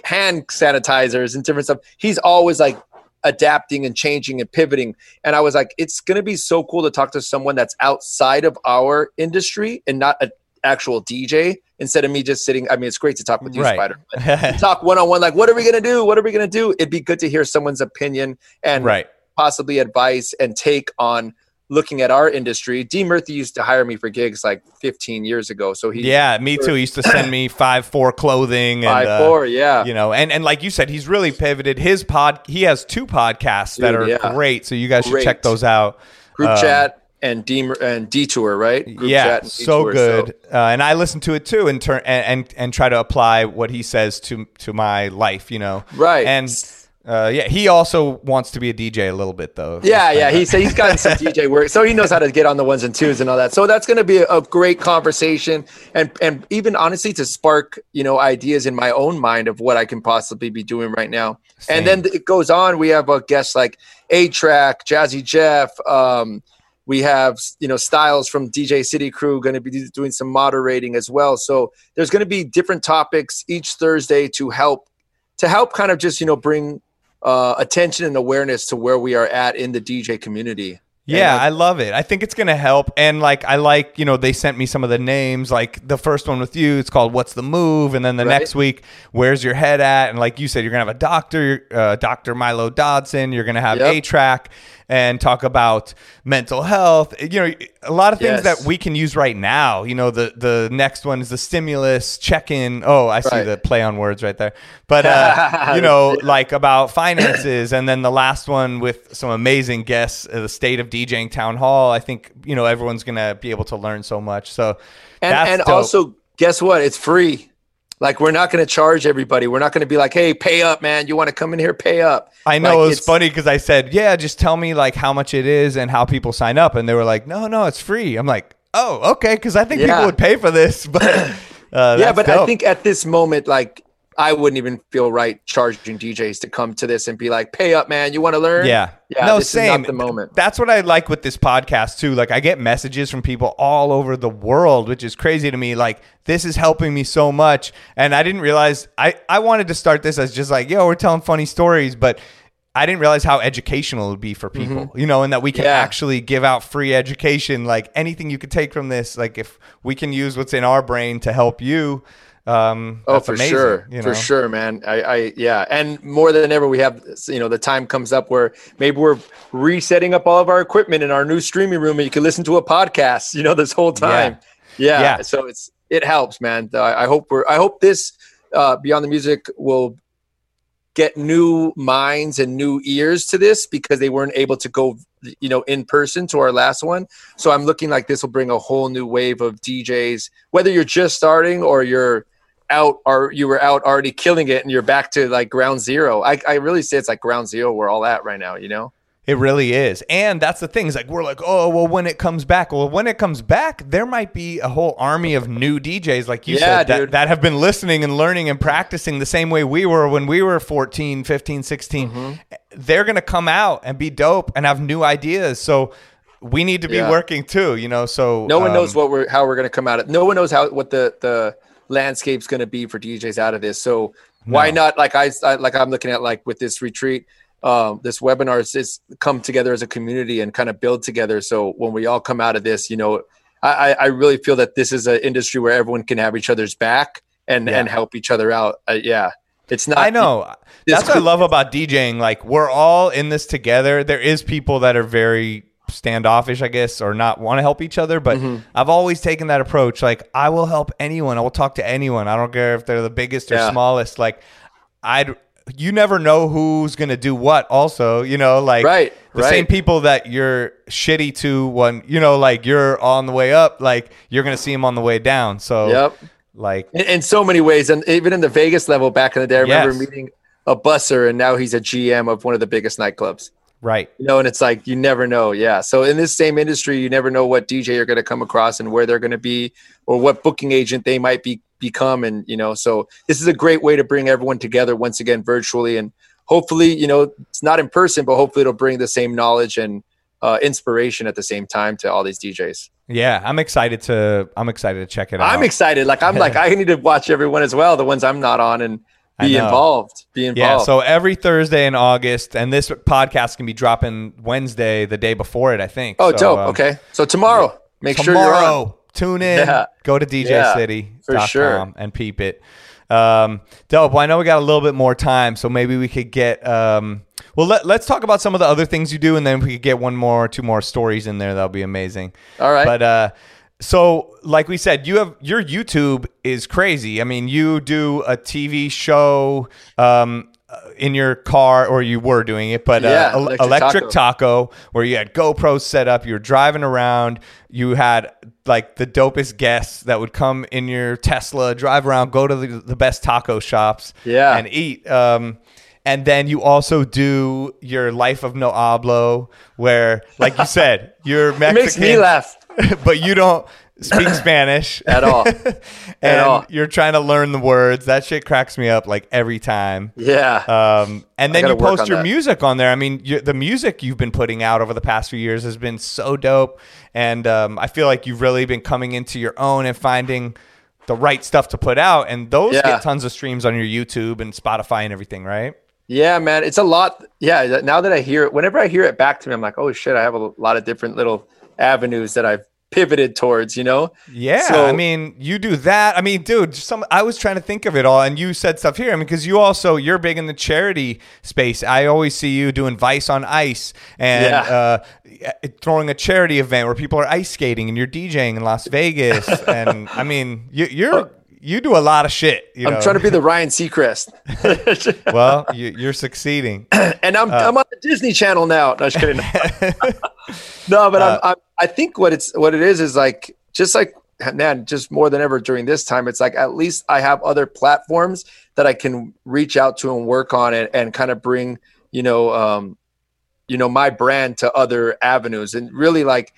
hand sanitizers and different stuff. He's always like adapting and changing and pivoting. And I was like, it's going to be so cool to talk to someone that's outside of our industry and not an actual DJ instead of me just sitting. I mean, it's great to talk with you, Right. Spider. Talk one on one, like, what are we going to do? What are we going to do? It'd be good to hear someone's opinion and right. possibly advice and take on looking at our industry. Dee Murphy used to hire me for gigs like 15 years ago. So he Yeah, me too. He used to send me five four clothing and five uh, four, yeah. you know and and like you said he's really pivoted his pod he has two podcasts that Dude, are yeah. great so you guys should Great. check those out Group um, chat and D and detour, right? Group yeah chat and so Detour, good uh, and i listen to it too and turn and, and and try to apply what he says to to my life you know Right. and uh, yeah he also wants to be a dj a little bit though Yeah, yeah. He's he's gotten some DJ work, so he knows how to get on the ones and twos and all that. So that's going to be a, a great conversation, and and even honestly to spark you know ideas in my own mind of what I can possibly be doing right now. Same. And then it goes on. We have a guest like A-Trak, Jazzy Jeff. Um, we have you know Styles from DJ City Crew going to be doing some moderating as well. So there's going to be different topics each Thursday to help to help kind of just you know bring uh, attention and awareness to where we are at in the DJ community. Yeah, I love it. I think it's going to help. And like, I like, you know, they sent me some of the names. Like the first one with you, it's called What's the Move? And then the Right. next week, Where's Your Head At? And like you said, you're going to have a doctor, uh, Dr. Milo Dodson. You're going to have Yep. A-Trak and talk about mental health. You know, a lot of things Yes. that we can use right now. You know, the, the next one is the stimulus check in. Oh, I see Right. the play on words right there. But, uh, you know, like about finances. And then the last one with some amazing guests, uh, the state of DJing town hall, I think you know everyone's gonna be able to learn so much. So and and also guess what? It's free. Like we're not going to charge everybody. We're not going to be like, "Hey, pay up, man. You want to come in here, pay up." I know Like, it was funny because I said, "Yeah, just tell me like how much it is and how people sign up," and they were like, "No, no, it's free." I'm like, "Oh, okay," because I think people would pay for this, but uh, yeah, but I think at this moment, like, I wouldn't even feel right charging DJs to come to this and be like, "Pay up, man. You want to learn?" Yeah. yeah. no, same. the moment. That's what I like with this podcast too. Like I get messages from people all over the world, which is crazy to me. Like this is helping me so much. And I didn't realize I, I wanted to start this as just like, yo, we're telling funny stories, but I didn't realize how educational it would be for people, you know, and that we can Mm-hmm. Yeah. actually give out free education. Like anything you could take from this, like if we can use what's in our brain to help you, um, Oh, for amazing, sure, you for sure, man. I, I, yeah, and more than ever, we have, you know, the time comes up where maybe we're resetting up all of our equipment in our new streaming room, and you can listen to a podcast, you know, this whole time. Yeah, Yeah. so it's it helps, man. I, I hope we're, I hope this uh, Beyond the Music will get new minds and new ears to this because they weren't able to go, you know, in person to our last one. So I'm looking like this will bring a whole new wave of DJs, whether you're just starting or you're out or you were out already killing it and you're back to like ground zero. I, I really say it's like ground zero. We're all at right now, you know? It really is. And that's the thing. Is like we're like, oh well, when it comes back. Well, when it comes back, there might be a whole army of new DJs, like you Yeah, said, that, that have been listening and learning and practicing the same way we were when we were 14, 15, 16. Mm-hmm. They're gonna come out and be dope and have new ideas. So we need to be Yeah. working too, you know. So No one um, knows what we're how we're gonna come out of. No one knows how what the the landscape's gonna be for DJs out of this. So why No. not? Like I, I like I'm looking at like with this retreat, um, this webinar is is come together as a community and kind of build together. So when we all come out of this, you know, I I really feel that this is an industry where everyone can have each other's back and Yeah. and help each other out. Uh, yeah, it's not. I know. That's what I love about DJing. Like we're all in this together. There is people that are very standoffish, I guess, or not want to help each other. But Mm-hmm. I've always taken that approach. Like I will help anyone. I will talk to anyone. I don't care if they're the biggest or Yeah. smallest. Like I'd. You never know who's gonna do what. Also, you know, like Right, the right. same people that you're shitty to when you know, like you're on the way up, like you're gonna see them on the way down. So, Yep. like in, in so many ways and even in the vegas level back in the day i remember Yes. meeting a busser and now he's a gm of one of the biggest nightclubs right. you know and it's like you never know yeah so in this same industry you never know what dj you're going to come across and where they're going to be or what booking agent they might be become and you know so this is a great way to bring everyone together once again virtually and hopefully you know it's not in person but hopefully it'll bring the same knowledge and uh, inspiration at the same time to all these djs Yeah, I'm excited to. I'm excited to check it out. I'm excited. Like I'm like I need to watch everyone as well, the ones I'm not on, and be involved. Be involved. Yeah, so every Thursday in August, and this podcast can be dropping Wednesday, the day before it, I think. oh, So, dope. um, okay, so tomorrow, make sure you're on. Tune in. Yeah. Go to Yeah, DJCity.com for sure. and peep it. Um, dope. Well, I know we got a little bit more time, so maybe we could get. Um, well, let, let's talk about some of the other things you do, and then we could get one more, two more stories in there. That'll be amazing. All right. But uh, so, like we said, you have your YouTube is crazy. I mean, you do a TV show um, uh, in your car, or you were doing it, but Yeah, uh, Electric electric taco, where you had GoPros set up, you were driving around, you had like the dopest guests that would come in your Tesla, drive around, go to the, the best taco shops, Yeah. and eat. Um, and then you also do your life of no hablo, where, like you said, you're it Mexican, makes me laugh but you don't speak Spanish at all. and all. you're trying to learn the words. That shit cracks me up like every time. Yeah. Um, and then you post your that. music on there. I mean, you, the music you've been putting out over the past few years has been so dope, and um, I feel like you've really been coming into your own and finding the right stuff to put out. And those Yeah. get tons of streams on your YouTube and Spotify and everything, right? yeah, man, it's a lot. Yeah. Now that I hear it, whenever I hear it back to me, I'm like, oh shit, I have a lot of different little avenues that I've pivoted towards. You know. Yeah, So- I mean, you do that. I mean, dude, some I was trying to think of it all, and you said stuff here. I mean, because you also you're big in the charity space. I always see you doing Vice on Ice and Yeah. uh, throwing a charity event where people are ice skating, and you're DJing in Las Vegas. and I mean, you, you're you do a lot of shit. You I'm trying to be the Ryan Seacrest, well, you, you're succeeding. and I'm Uh. I'm on the Disney Channel now. No, just kidding. no, but uh, I'm, I'm, I think what it's what it is is like just like man, just more than ever during this time, it's like at least I have other platforms that I can reach out to and work on it and kind of bring, you know, um, you know, my brand to other avenues. And really like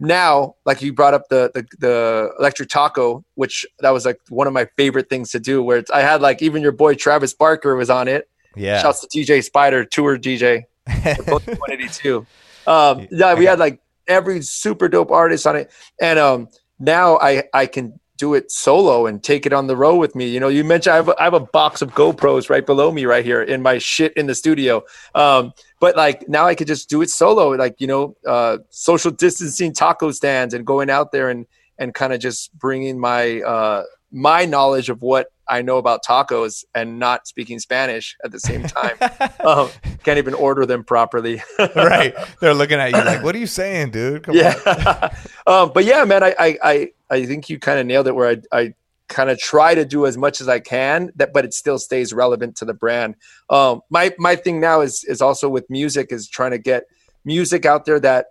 now, like you brought up the, the, the electric taco, which that was like one of my favorite things to do where I had like even your boy Travis Barker was on it. Yeah. Shouts to DJ Spider, tour DJ, 182. Um, yeah, we had like every super dope artist on it. And, um, now I I can do it solo and take it on the road with me. You know, you mentioned I have a, I have a box of GoPros right below me right here in my shit in the studio. Um, but like now I could just do it solo, like you know, uh, social distancing taco stands and going out there and and kind of just bringing my uh, my knowledge of what I know about tacos and not speaking Spanish at the same time. um, can't even order them properly. right. They're looking at you like, what are you saying, dude? Come yeah. um, but yeah, man, I, I, I, I think you kind of nailed it where I, I kind of try to do as much as I can that, but it still stays relevant to the brand. Um, my, my thing now is, is also with music is trying to get music out there that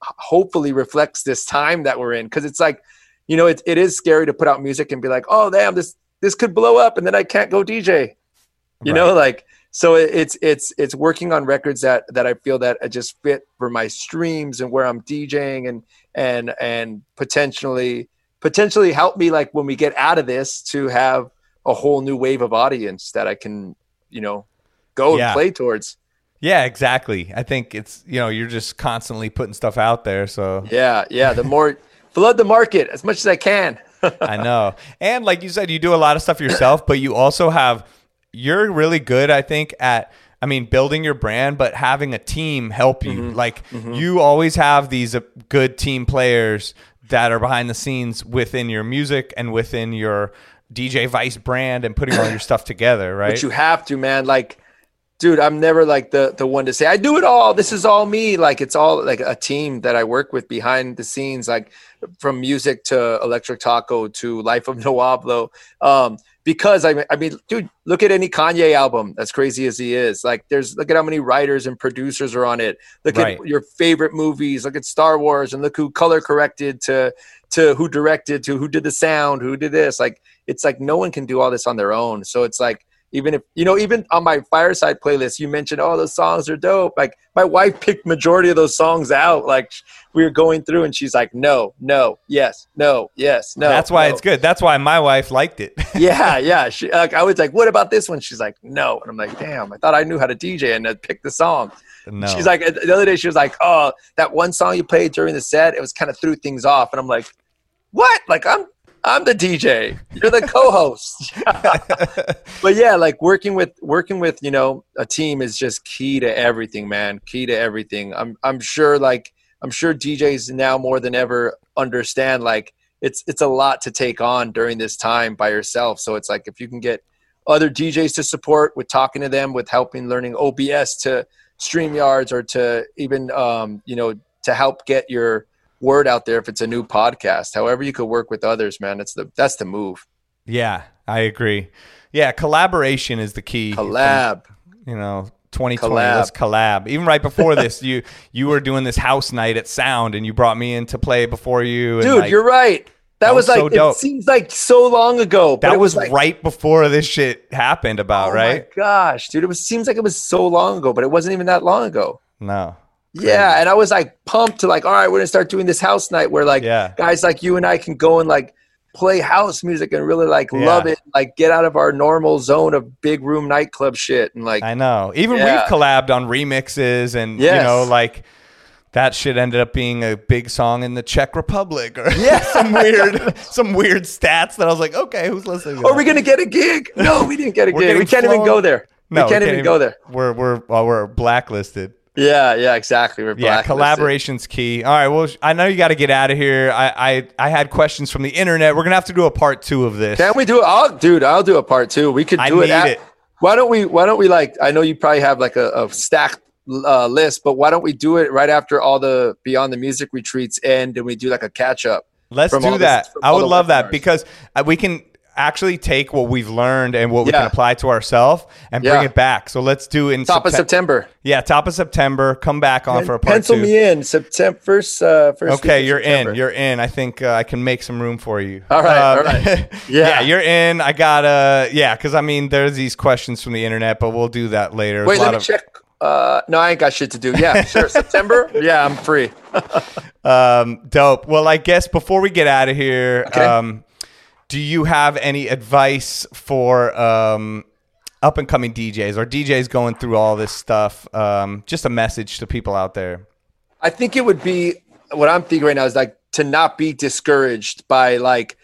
hopefully reflects this time that we're in. Cause it's like, you know, it, it is scary to put out music and be like, oh damn, this this could blow up, and then I can't go DJ. You right. know, like so it's it's it's working on records that that I feel that I just fit for my streams and where I'm DJing and and and potentially potentially help me like when we get out of this to have a whole new wave of audience that I can you know go yeah. and play towards. Yeah, exactly. I think it's you know you're just constantly putting stuff out there. So yeah, yeah. The more flood the market as much as I can. I know. And like you said, you do a lot of stuff yourself, but you also have you're really good, I think, at I mean, building your brand, but having a team help you. Mm-hmm. Like mm-hmm. you always have these uh, good team players that are behind the scenes within your music and within your DJ Vice brand and putting all your stuff together, right? But you have to, man. Like dude i'm never like the the one to say i do it all. This is all me. Like it's all like a team that i work with behind the scenes like from music to electric taco to life of no um because I, I mean dude look at any kanye album as crazy as he is. Like there's look at how many writers and producers are on it. Look right. at your favorite movies. Look at star wars and look who color corrected to to who directed to who did the sound who did this. Like it's like no one can do all this on their own. So it's like even if you know even on my fireside playlist you mentioned oh those songs are dope. Like my wife picked majority of those songs out like we were going through and she's like no no yes no yes no that's why no. it's good. That's why my wife liked it. Yeah yeah. She, like i was like what about this one? She's like no. And i'm like damn i thought i knew how to dj and I'd pick the song. No. she's like the other day she was like oh that one song you played during the set it was kind of threw things off. And i'm like what? Like i'm I'm the DJ. You're the co-host. but yeah, like working with working with you know a team is just key to everything, man. Key to everything. I'm I'm sure like I'm sure DJs now more than ever understand like it's it's a lot to take on during this time by yourself. So it's like if you can get other DJs to support with talking to them, with helping learning OBS to stream yards or to even um, you know to help get your word out there if it's a new podcast. However, you could work with others, man. It's the that's the move. Yeah, I agree. Yeah, collaboration is the key. Collab. you know, 2020 collab. let's collab. Even right before this, you you were doing this house night at Sound, and you brought me in to play before you. Dude, like, you're right. That, that was, was, like so it seems like so long ago. That was, was like, right before this shit happened. About oh right? gosh, dude, it was seems like it was so long ago, but it wasn't even that long ago. No, yeah, and I was like pumped to like, all right, we're gonna start doing this house night where like yeah. guys like you and I can go and like play house music and really like yeah. love it, like get out of our normal zone of big room nightclub shit and like I know. Even yeah. we've collabed on remixes and yes. you know like that shit ended up being a big song in the Czech Republic or yeah. some weird some weird stats that I was like, okay, who's listening? Are we gonna get a gig? No, we didn't get a gig. We can't flown. even go there. No, we can't, we can't even, even go there. We're we're well, we're blacklisted. Yeah, yeah, exactly. We're yeah, collaboration's key. All right, well, I know you got to get out of here. I, I I had questions from the internet. We're gonna have to do a part two of this. Can we do it? I'll, dude, I'll do a part two. We could do it, at, it. Why don't we? Why don't we like? I know you probably have like a, a stacked uh, list, but why don't we do it right after all the Beyond the Music retreats end, and we do like a catch up? Let's do that. This, I would love that because uh, we can actually take what we've learned and what we can apply to ourselves and bring it back. So let's do in Top of September. Yeah, top of September. Come back on for a part Pencil two. me in September first. Uh, first Okay, you're September. in. You're in. I think uh, I can make some room for you. All right, Um, all right. yeah. Yeah. you're in. I gotta. Yeah, because I mean, there's these questions from the internet, but we'll do that later. Wait, let me of- check. Uh, no, I ain't got shit to do. Yeah, sure. September. Yeah, I'm free. Um, dope. Well, I guess before we get out of here, Okay. um, do you have any advice for um, up and coming DJs or DJs going through all this stuff? Um, just a message to people out there. I think it would be what I'm thinking right now is like to not be discouraged by like.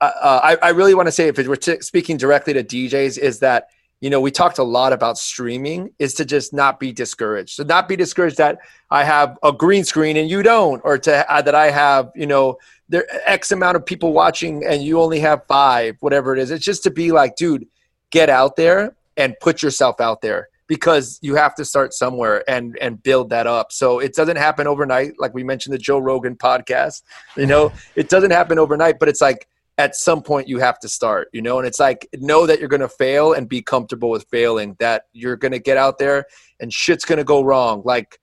Uh, uh, I I really want to say if we're t- speaking directly to DJs is that you know we talked a lot about streaming is to just not be discouraged. So not be discouraged that I have a green screen and you don't, or to uh, that I have you know there X amount of people watching and you only have five, whatever it is. It's just to be like, dude, get out there and put yourself out there because you have to start somewhere and and build that up. So it doesn't happen overnight, like we mentioned the Joe Rogan podcast. You know, it doesn't happen overnight, but it's like at some point you have to start. You know, and it's like know that you're gonna fail and be comfortable with failing. That you're gonna get out there and shit's gonna go wrong. Like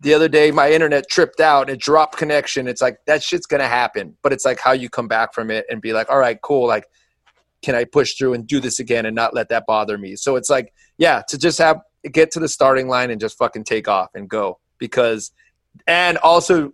the other day, my internet tripped out it dropped connection. It's like that shit's gonna happen, but it's like how you come back from it and be like, all right, cool, like can I push through and do this again and not let that bother me? So it's like, yeah, to just have get to the starting line and just fucking take off and go because, and also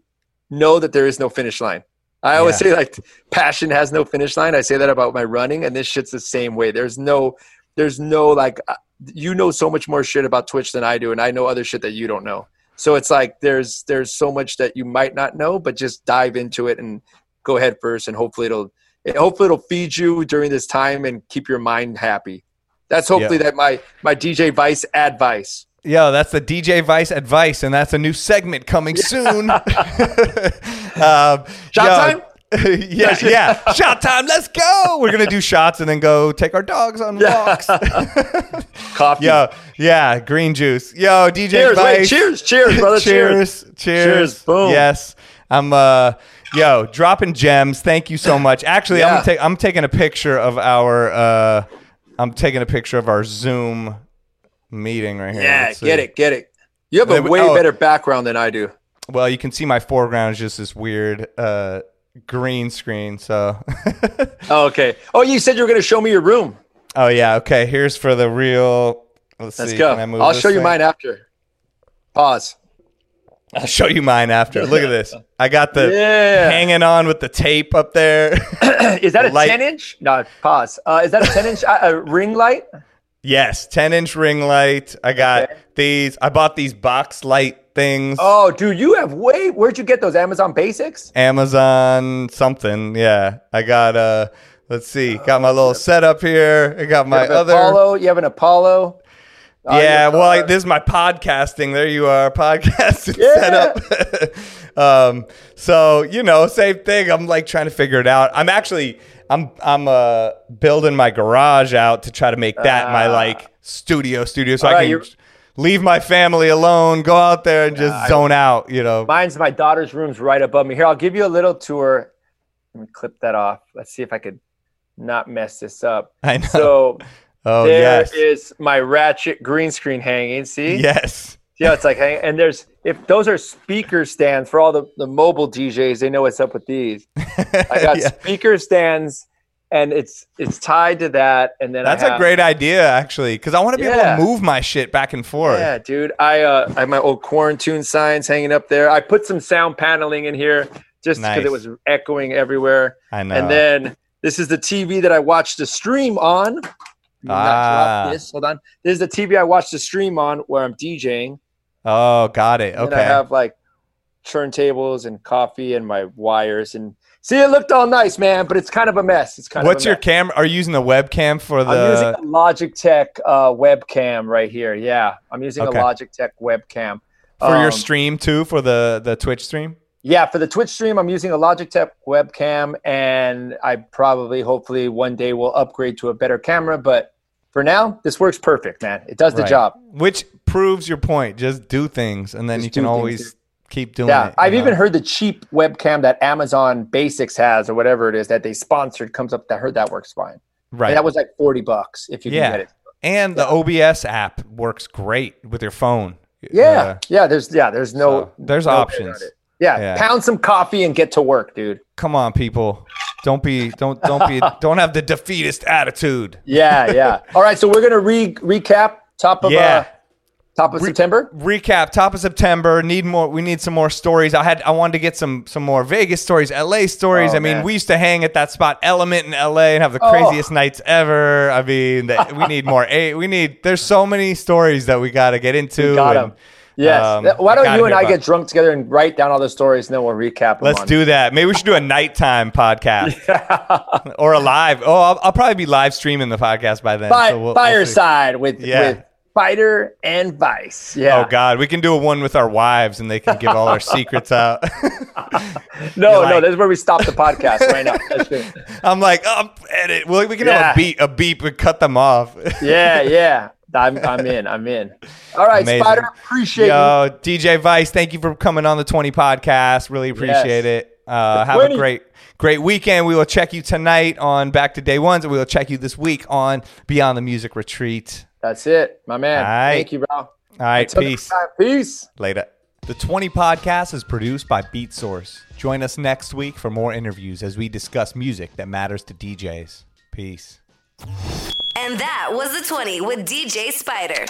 know that there is no finish line. I always Yeah. say like passion has no finish line. I say that about my running, and this shit's the same way. There's no, there's no like, uh, you know so much more shit about Twitch than I do, and I know other shit that you don't know. So it's like there's there's so much that you might not know, but just dive into it and go ahead first, and hopefully it'll it, hopefully it'll feed you during this time and keep your mind happy. That's hopefully Yeah. that my my DJ Vice advice. Yo, that's the DJ Vice advice, and that's a new segment coming soon. um, Shot yo, time? yeah, yeah. Shot time. Let's go. We're gonna do shots and then go take our dogs on walks. Coffee. Yo, yeah, green juice. Yo, DJ Cheers, Vice. wait, cheers, cheers, brother, cheers. cheers, cheers, boom. Yes, I'm. uh Yo, dropping gems. Thank you so much. Actually, I'm gonna take. I'm taking a picture of our. uh I'm taking a picture of our Zoom meeting right here. Yeah, Let's see. get it, get it. You have a way oh. better background than I do. Well, you can see my foreground is just this weird uh, green screen. So, Oh, okay. Oh, you said you were going to show me your room. oh yeah, okay. Here's for the real. Let's, Let's see. go. I move I'll this show you mine after. Pause. I'll show you mine after. Look at this. I got the Yeah. hanging on with the tape up there. is that a Light- 10 inch? No, pause. Uh, is that a 10 inch uh, uh, ring light? Yes, 10 inch ring light. I got Okay. these. I bought these box light things. Oh, dude, you have way. Where'd you get those? Amazon Basics? Amazon something. Yeah, I got uh. Let's see. Got my little setup here. I got my other. Apollo. You have an Apollo. Uh, yeah, well, I, this is my podcasting. There you are, podcasting Yeah. setup. um, so you know, same thing. I'm like trying to figure it out. I'm actually, I'm, I'm uh building my garage out to try to make that my Ah. like studio, studio, so I right, can leave my family alone, go out there and just I- zone out. You know, Mine's my daughter's room's right above me. Here, I'll give you a little tour. Let me clip that off. Let's see if I could not mess this up. I know. So oh there is yes, my ratchet green screen hanging. See? yes. Yeah, it's like. And there's if those are speaker stands for all the, the mobile DJs, they know what's up with these. I got Yeah. speaker stands and it's it's tied to that. And then That's I a have, great idea, actually, because I want to be Yeah. able to move my shit back and forth. Yeah, dude. I uh I have my old quarantine signs hanging up there. I put some sound paneling in here just because Nice. it was echoing everywhere. I know. And then this is the TV that I watched the stream on. Ah. Hold on. This is the TV I watched the stream on where I'm DJing. Oh, got it. Okay. I have like turntables and coffee and my wires and see it looked all nice, man, but it's kind of a mess. It's kind What's of a your camera? Are you using the webcam for the I'm using a Logitech uh, webcam right here. Yeah, I'm using Okay. a Logitech webcam for your Um, stream too for the the twitch stream Yeah, for the Twitch stream, I'm using a Logitech webcam, and I probably, hopefully, one day will upgrade to a better camera. But for now, this works perfect, man. It does the Right. job. which proves your point just do things and then Just you can always keep doing Yeah, it I've you even heard the cheap webcam that Amazon Basics has, or whatever it is that they sponsored, comes up. I heard that works fine. Right. And that was like 40 bucks if you Yeah. can get it. And the OBS app works great with your phone. Yeah. Uh, yeah. There's, yeah, there's no, so there's no options. Yeah, Yeah. Pound some coffee and get to work, dude. come on, people. Don't be don't don't be don't have the defeatist attitude. Yeah. Yeah. All right. So we're going to re- recap top of, Yeah. uh, top of September. recap top of september need more we need some more stories i had i wanted to get some some more vegas stories la stories Oh, i mean man. we used to hang at that spot element in la and have the Oh. craziest nights ever i mean that we need more a we need there's so many stories that we got to get into Got and, him. Yes. um, Why don't you and I get drunk together and write down all the stories and then we'll recap them let's on- do that maybe we should do a nighttime podcast or a live oh I'll, I'll probably be live streaming the podcast by then Fi- so we'll- we'll. Fireside with, Yeah. with Spider and Vice. Yeah. Oh God, we can do a one with our wives, and they can give all our secrets out. No, no, like- this is where we stop the podcast right now. I'm like, oh, edit. Well, we can have a beat, a beep, and cut them off. Yeah, yeah. I'm, I'm in. I'm in. All right, Amazing. Spider. Appreciate you. Yo, DJ Vice, thank you for coming on the 20 podcast. Really appreciate Yes. it. Uh, have a great, great weekend. We will check you tonight on Back to Day Ones, and we will check you this week on Beyond the Music Retreat. That's it, my man. All right. Thank you, bro. All right, Until peace. time, Peace. Later. The 20 podcast is produced by Beatsource. Join us next week for more interviews as we discuss music that matters to DJs. Peace. And that was the 20 with DJ Spider.